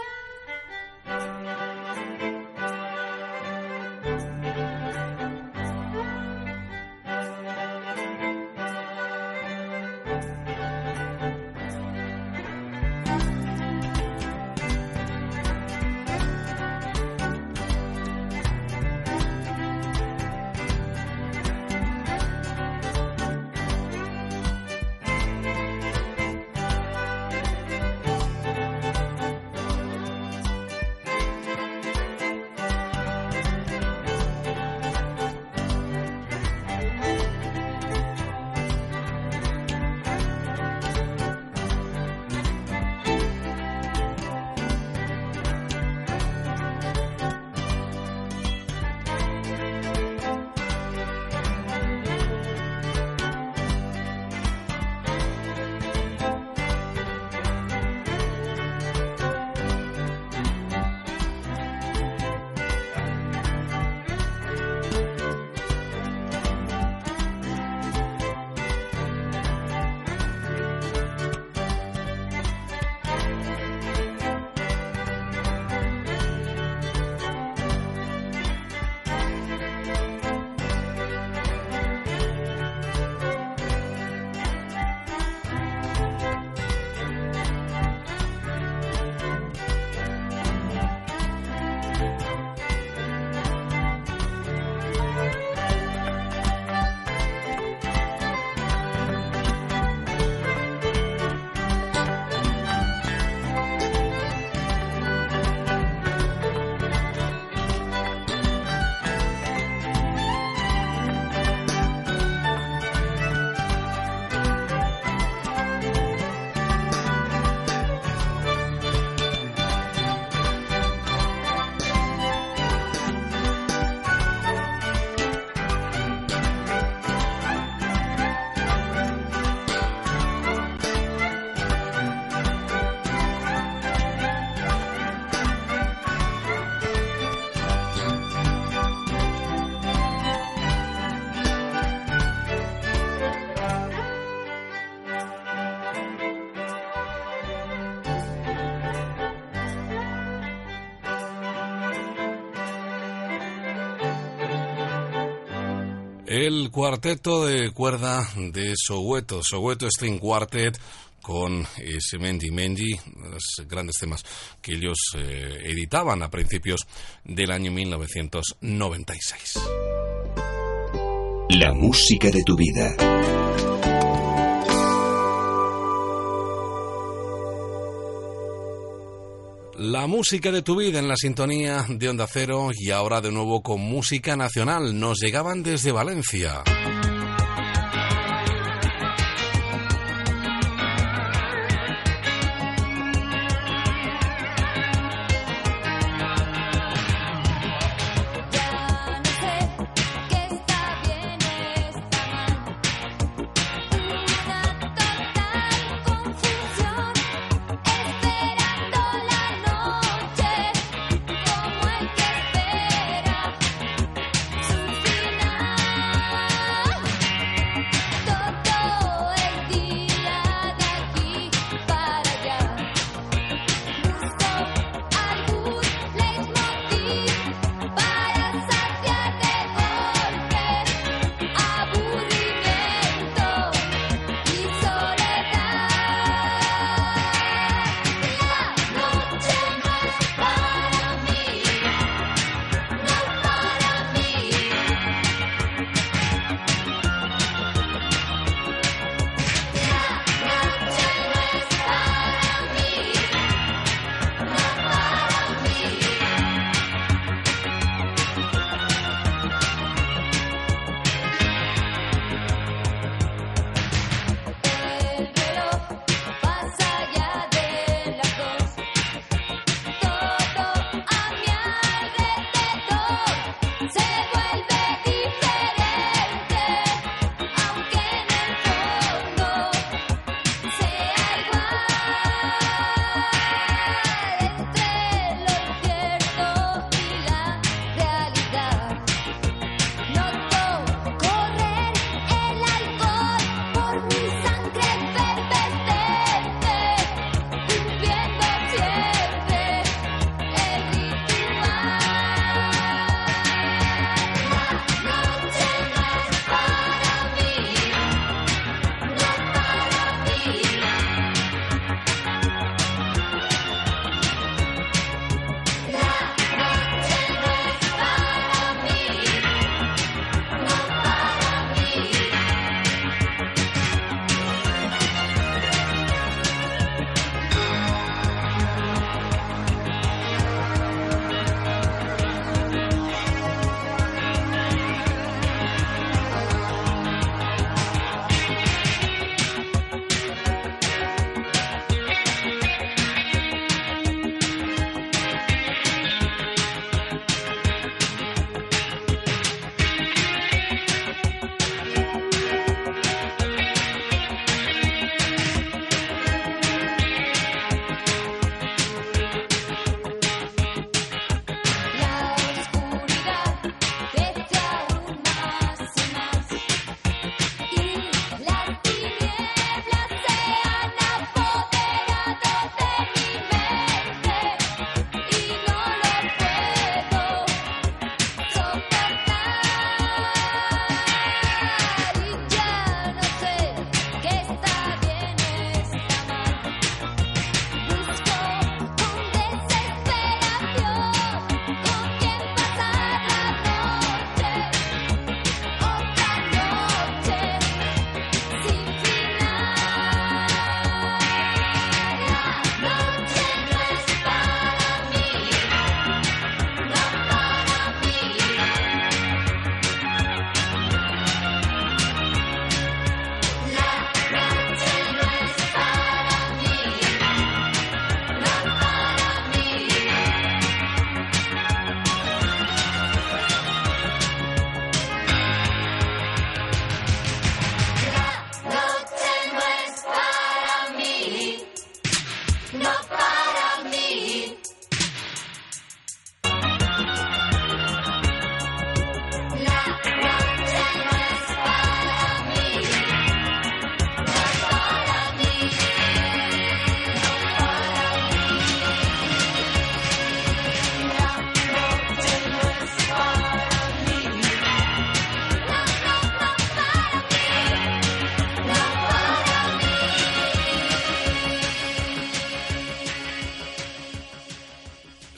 [SPEAKER 3] El cuarteto de cuerda de Soweto, Soweto String Quartet, con ese Mendy Mendy, los grandes temas que ellos eh, editaban a principios del año 1996.
[SPEAKER 21] La música de tu vida.
[SPEAKER 3] La música de tu vida en la sintonía de Onda Cero y ahora de nuevo con música nacional. Nos llegaban desde Valencia.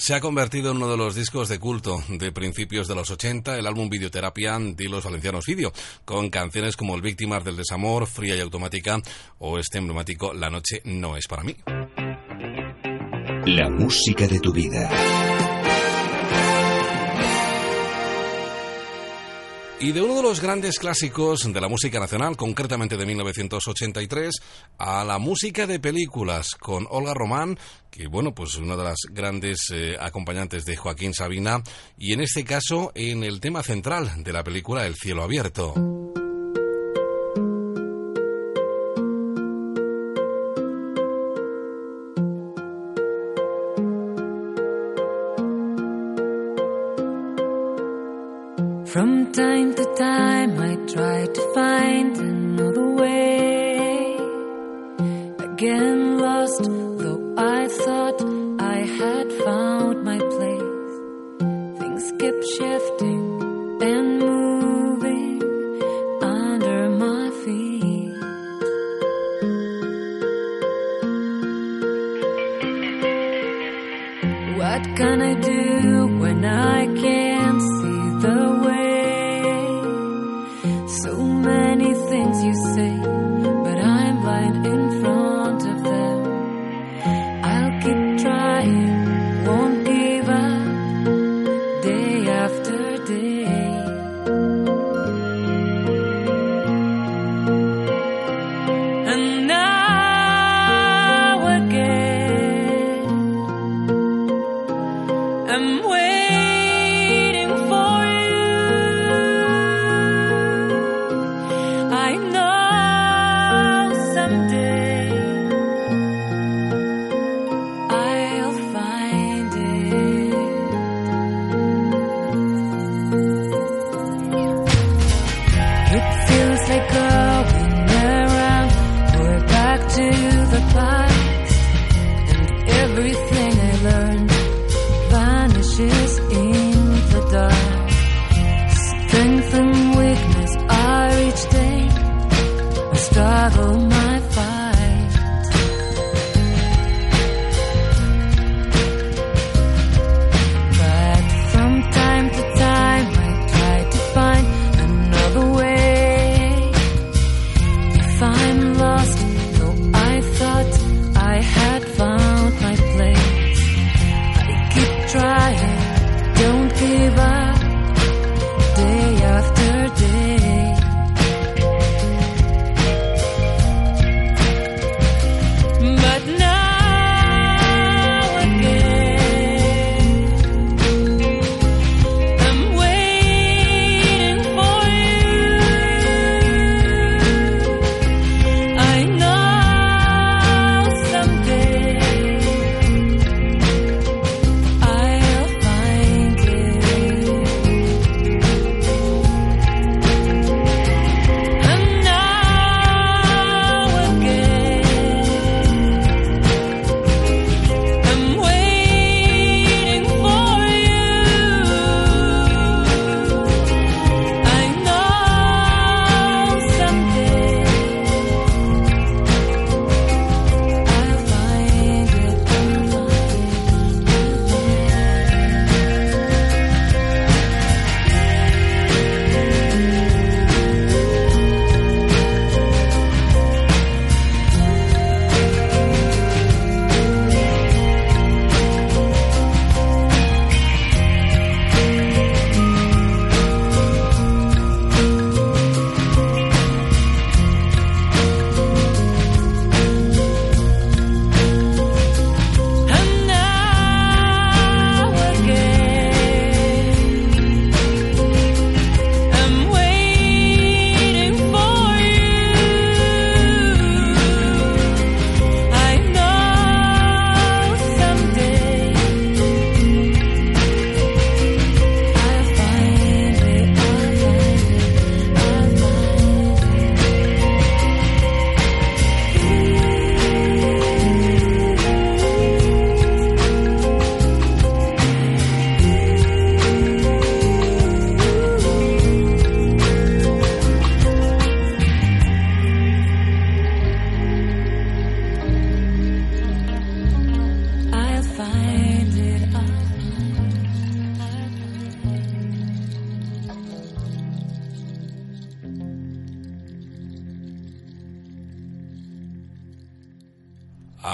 [SPEAKER 3] Se ha convertido en uno de los discos de culto de principios de los 80, el álbum Videoterapia de los Valencianos Video, con canciones como El Víctimas del Desamor, Fría y Automática o este emblemático La Noche No Es Para Mí.
[SPEAKER 21] La música de tu vida.
[SPEAKER 3] Y de uno de los grandes clásicos de la música nacional, concretamente de 1983, a la música de películas con Olga Román, que bueno, pues una de las grandes eh, acompañantes de Joaquín Sabina, y en este caso en el tema central de la película El cielo abierto.
[SPEAKER 23] Time to time, I try to find another way. Again, lost, though I thought I had found my place. Things kept shifting and moving under my feet. What can I do when I can't see the way? Things you say,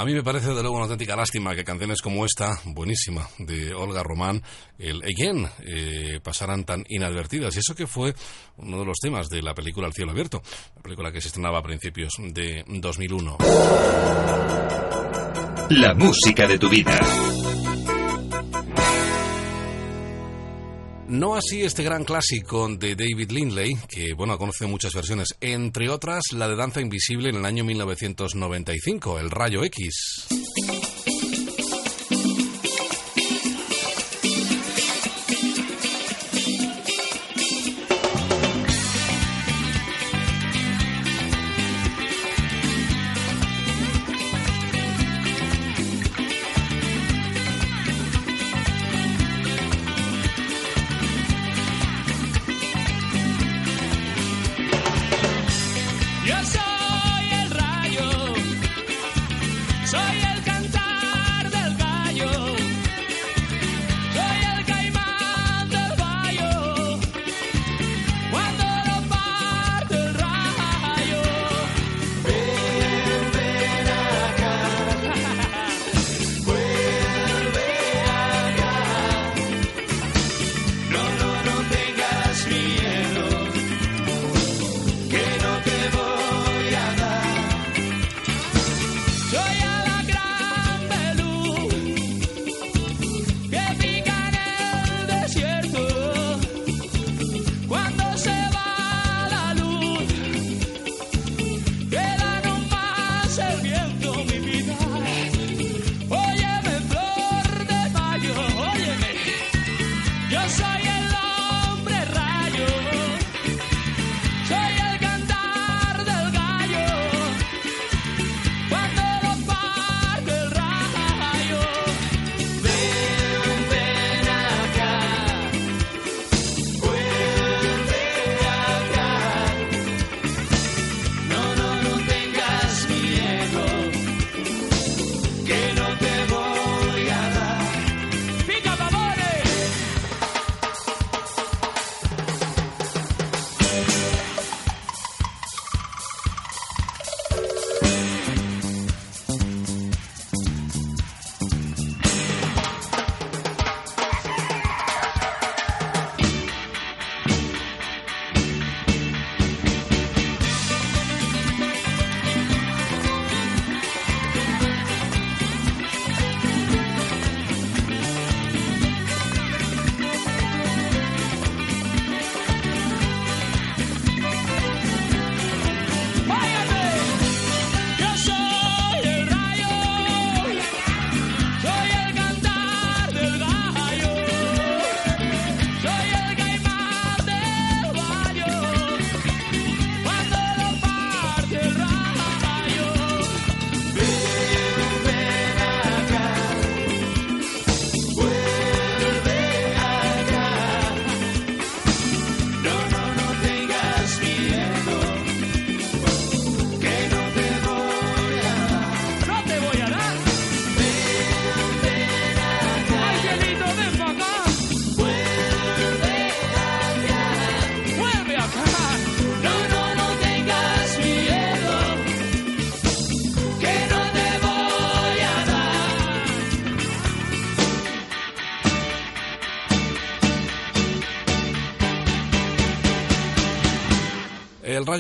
[SPEAKER 3] A mí me parece de luego una auténtica lástima que canciones como esta, buenísima, de Olga Román, el Again, eh, pasaran tan inadvertidas. Y eso que fue uno de los temas de la película El cielo abierto, la película que se estrenaba a principios de 2001.
[SPEAKER 21] La música de tu vida.
[SPEAKER 3] No así este gran clásico de David Lindley, que bueno, ha conocido muchas versiones, entre otras la de Danza Invisible en el año 1995, El Rayo X.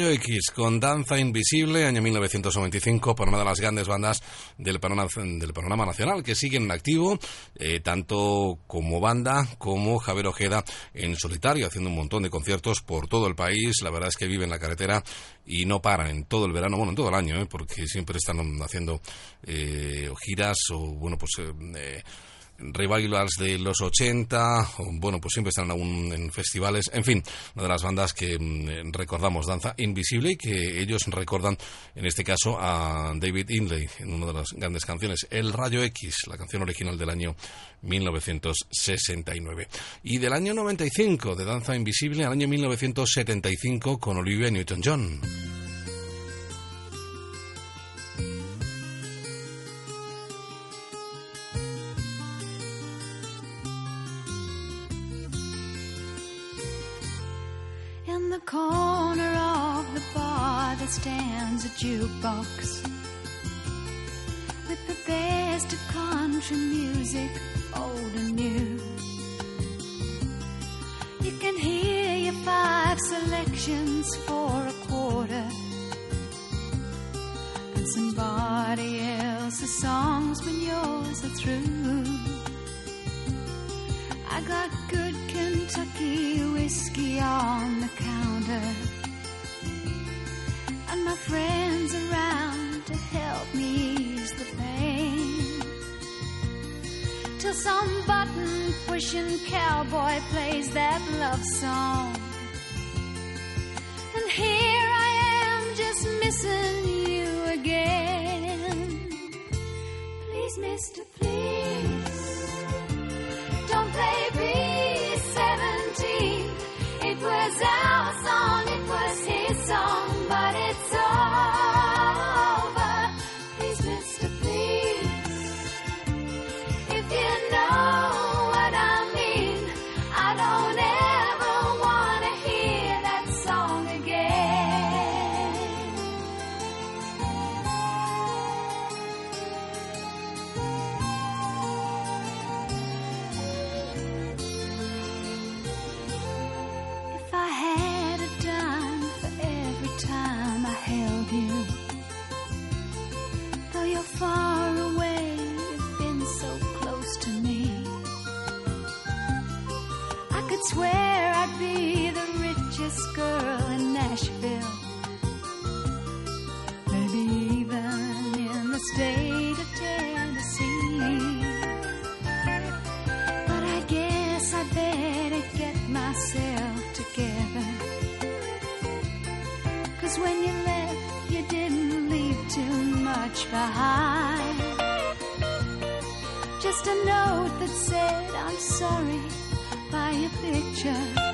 [SPEAKER 3] X con Danza Invisible, año 1995, por una de las grandes bandas del panorama, del panorama nacional que siguen en activo, eh, tanto como banda como Javier Ojeda en solitario, haciendo un montón de conciertos por todo el país. La verdad es que viven la carretera y no paran en todo el verano, bueno, en todo el año, eh, porque siempre están haciendo eh, giras o, bueno, pues. Eh, eh, revivals de los 80, o, bueno, pues siempre están aún en festivales, en fin, una de las bandas que mm, recordamos, Danza Invisible, y que ellos recordan, en este caso, a David Inley, en una de las grandes canciones, El Rayo X, la canción original del año 1969. Y del año 95, de Danza Invisible, al año 1975, con Olivia Newton-John.
[SPEAKER 8] Corner of the bar there stands a jukebox with the best of country music, old and new. You can hear your five selections for a quarter. And somebody else's songs when yours are through. I got good Kentucky whiskey on the counter. And my friends around to help me ease the pain. Till some button pushing cowboy plays that love song. And here I am just missing you again. Please, mister, please. Don't play B-17. It was our song, it was his song, but it's over. Richest girl in Nashville, maybe even in the state of Tennessee. But I guess I better get myself together. Cause when you left, you didn't leave too much behind. Just a note that said, I'm sorry, by a picture.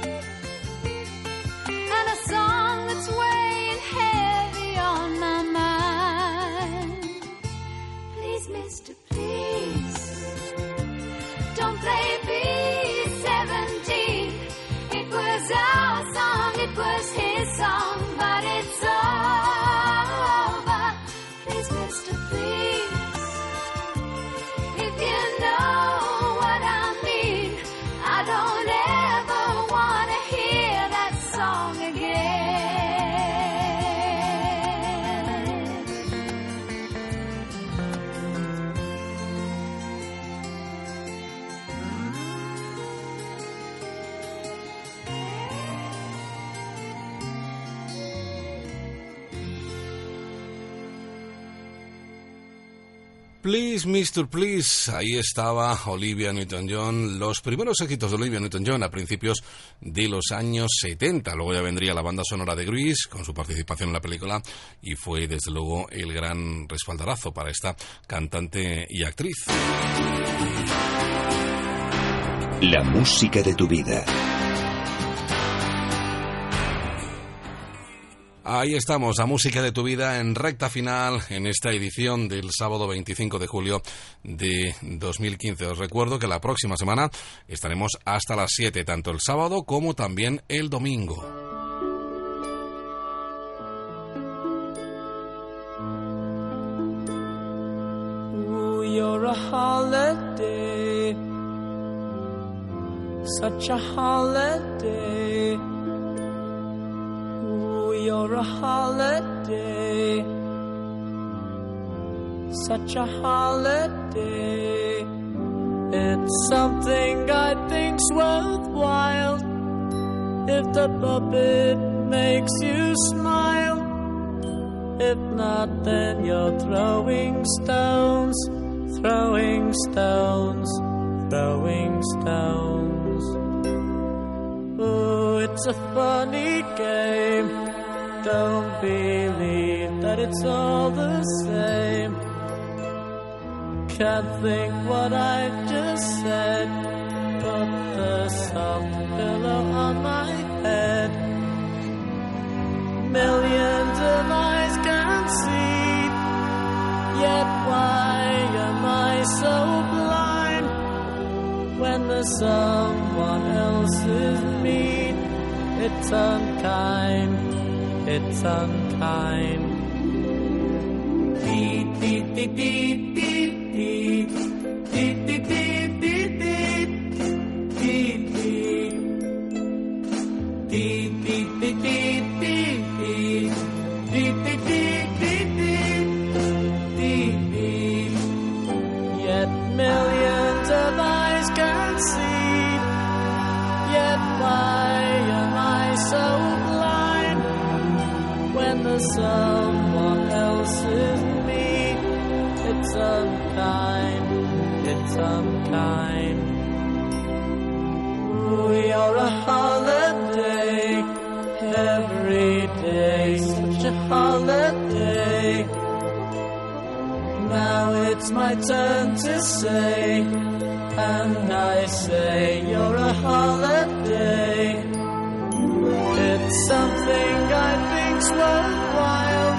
[SPEAKER 8] Mind. Please, mister, please. Don't play Please,
[SPEAKER 3] Mr. Please, ahí estaba Olivia Newton-John, los primeros éxitos de Olivia Newton-John a principios de los años 70. Luego ya vendría la banda sonora de Grease con su participación en la película y fue desde luego el gran respaldarazo para esta cantante y actriz.
[SPEAKER 21] La música de tu vida.
[SPEAKER 3] Ahí estamos, la música de tu vida en recta final en esta edición del sábado 25 de julio de 2015. Os recuerdo que la próxima semana estaremos hasta las 7, tanto el sábado como también el domingo.
[SPEAKER 24] You're a holiday, such a holiday. It's something I think's worthwhile if the puppet makes you smile. If not, then you're throwing stones, throwing stones, throwing stones. Ooh, it's a funny game. Don't believe that it's all the same. Can't think what I've just said. Put the soft pillow on my head. Millions of eyes can see. Yet why am I so blind when the someone else is me? It's unkind, it's unkind. Beep, beep, beep, beep, beep, beep. Beep, Yet millions of eyes can see. Yet so? Someone else me? It's unkind, it's unkind. We are a holiday every day, such a holiday. Now it's my turn to say, and I say you're a holiday. It's something I think's worthwhile.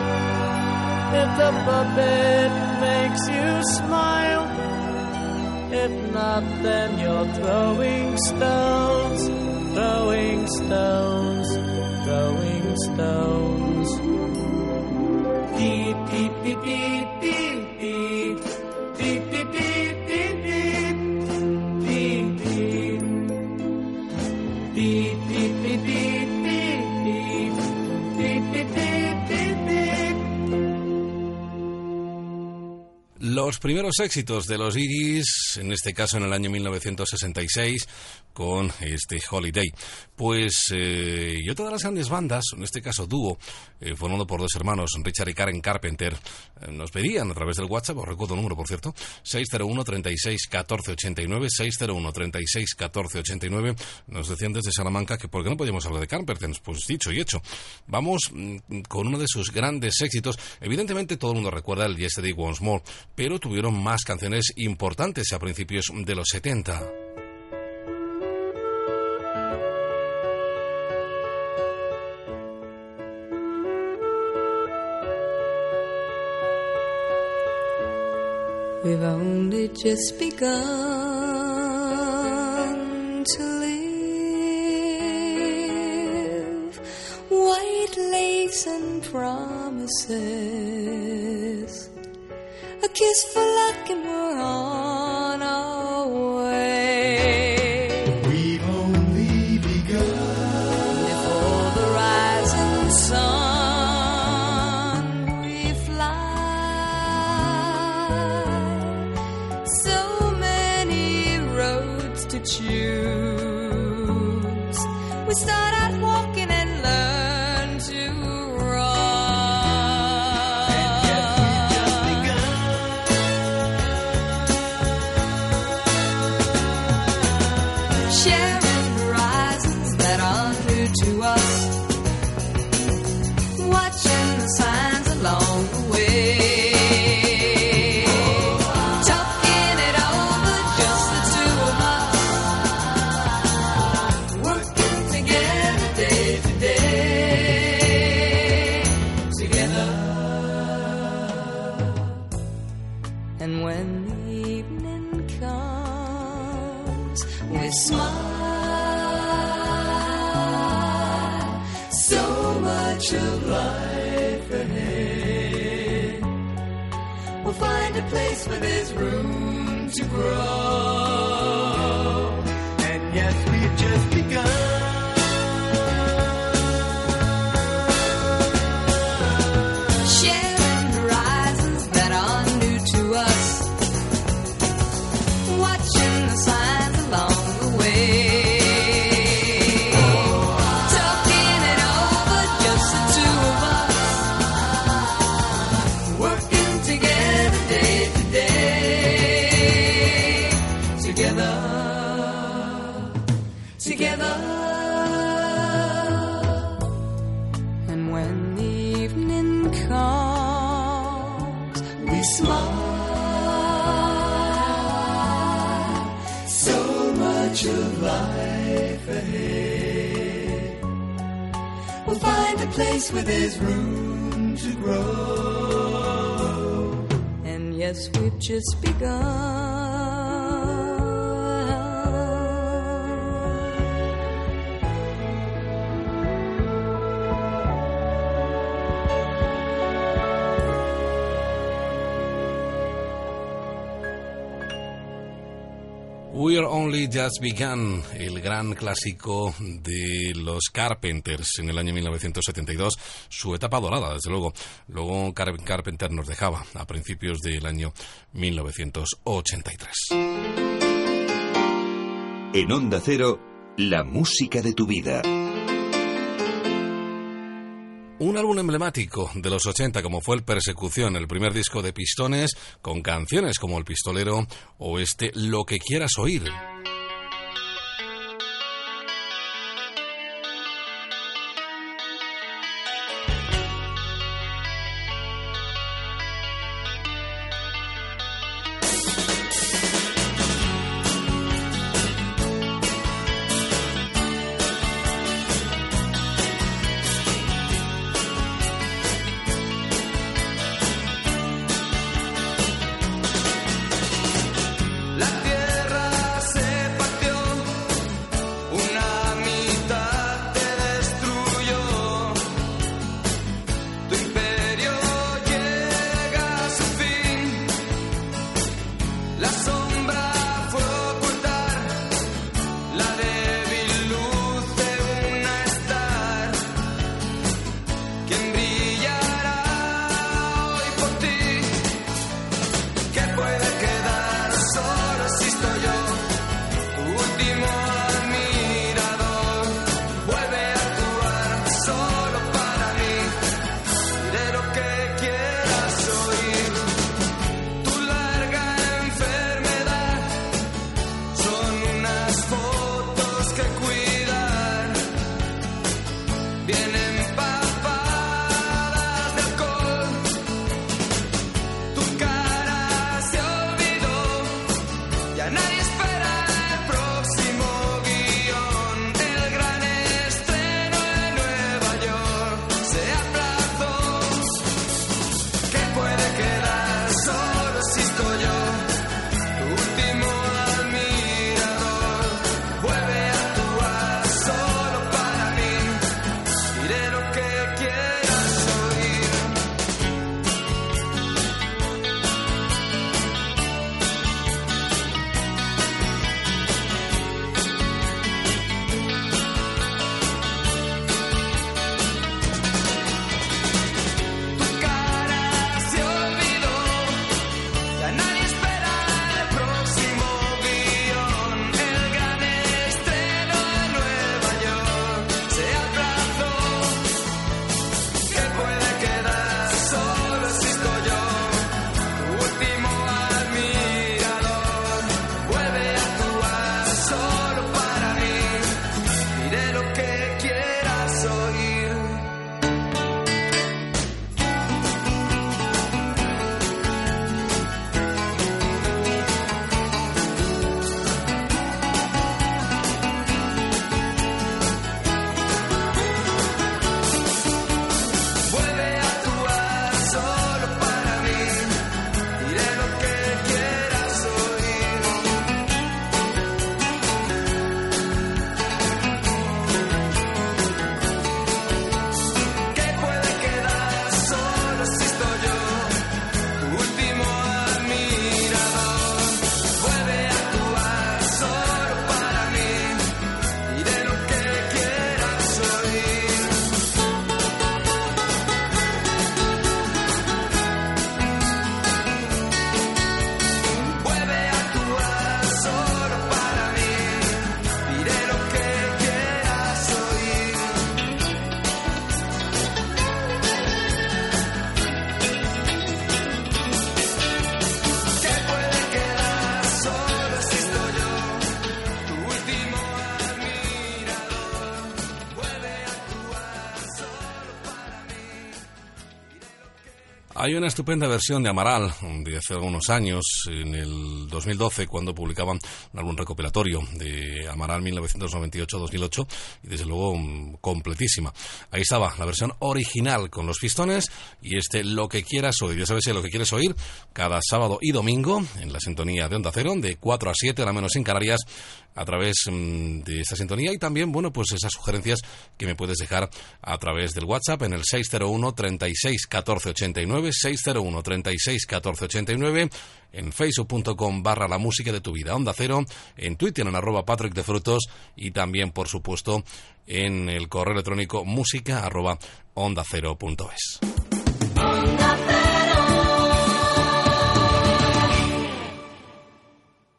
[SPEAKER 24] If the puppet makes you smile, if not, then you're throwing stones, throwing stones, throwing stones. Beep, beep, beep, beep, beep. Beep,
[SPEAKER 3] Los primeros éxitos de los Iris, en este caso en el año 1966, con este Holiday. Pues, eh, y las grandes bandas, en este caso dúo, eh, formado por dos hermanos, Richard y Karen Carpenter, eh, nos pedían a través del WhatsApp, os recuerdo el número, por cierto, 601 36 14 89, 601 36 14 89, nos decían desde Salamanca que por qué no podíamos hablar de Carpenter, pues dicho y hecho. Vamos mm, con uno de sus grandes éxitos, evidentemente todo el mundo recuerda el Yesterday Once More, pero tuvieron más canciones importantes a principios de los 70.
[SPEAKER 23] We've only just begun to live. White lace and promises. A kiss for luck and we're on our way. Just
[SPEAKER 20] Begun,
[SPEAKER 5] el gran clásico de los Carpenters en el año 1972, su etapa dorada, desde luego. Luego Car- Carpenter nos dejaba a principios del año 1983.
[SPEAKER 1] En Onda Cero, la música de tu vida.
[SPEAKER 5] Un álbum emblemático de los 80 como fue el Persecución, el primer disco de Pistones, con canciones como El Pistolero o este Lo que quieras oír. Hay una estupenda versión de Amaral de hace algunos años, en el 2012, cuando publicaban un álbum recopilatorio de Amaral 1998-2008, y desde luego mm, completísima. Ahí estaba la versión original con los pistones y este Lo que quieras oír. Ya sabes, eh, lo que quieres oír cada sábado y domingo en la sintonía de Onda Cero, de 4 a 7, la menos en Canarias, a través mm, de esta sintonía y también, bueno, pues esas sugerencias que me puedes dejar a través del WhatsApp en el 601 36 14 89
[SPEAKER 3] 601 36 14 89 en facebook.com barra la música de tu vida Onda Cero, en Twitter en arroba Patrick de Frutos y también, por supuesto, en el correo electrónico música arroba onda cero punto es.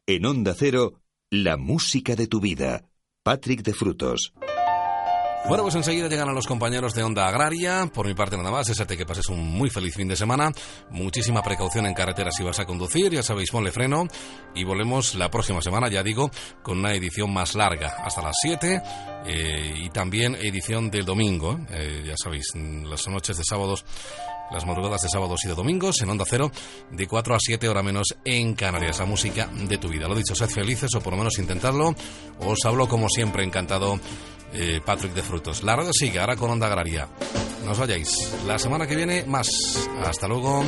[SPEAKER 21] En Onda Cero, la música de tu vida. Patrick de Frutos.
[SPEAKER 3] Bueno, pues enseguida llegan a los compañeros de Onda Agraria. Por mi parte nada más, desearte que pases un muy feliz fin de semana. Muchísima precaución en carretera si vas a conducir, ya sabéis, ponle freno. Y volvemos la próxima semana, ya digo, con una edición más larga, hasta las 7. eh, y también edición del domingo, eh, ya sabéis, las noches de sábados, las madrugadas de sábados y de domingos en Onda Cero, de 4 a 7 hora menos en Canarias, la música de tu vida. Lo dicho, sed felices o por lo menos intentadlo. Os hablo como siempre, encantado eh, Patrick de Frutos. La radio sigue ahora con Onda Agraria. No os vayáis. La semana que viene más. Hasta luego.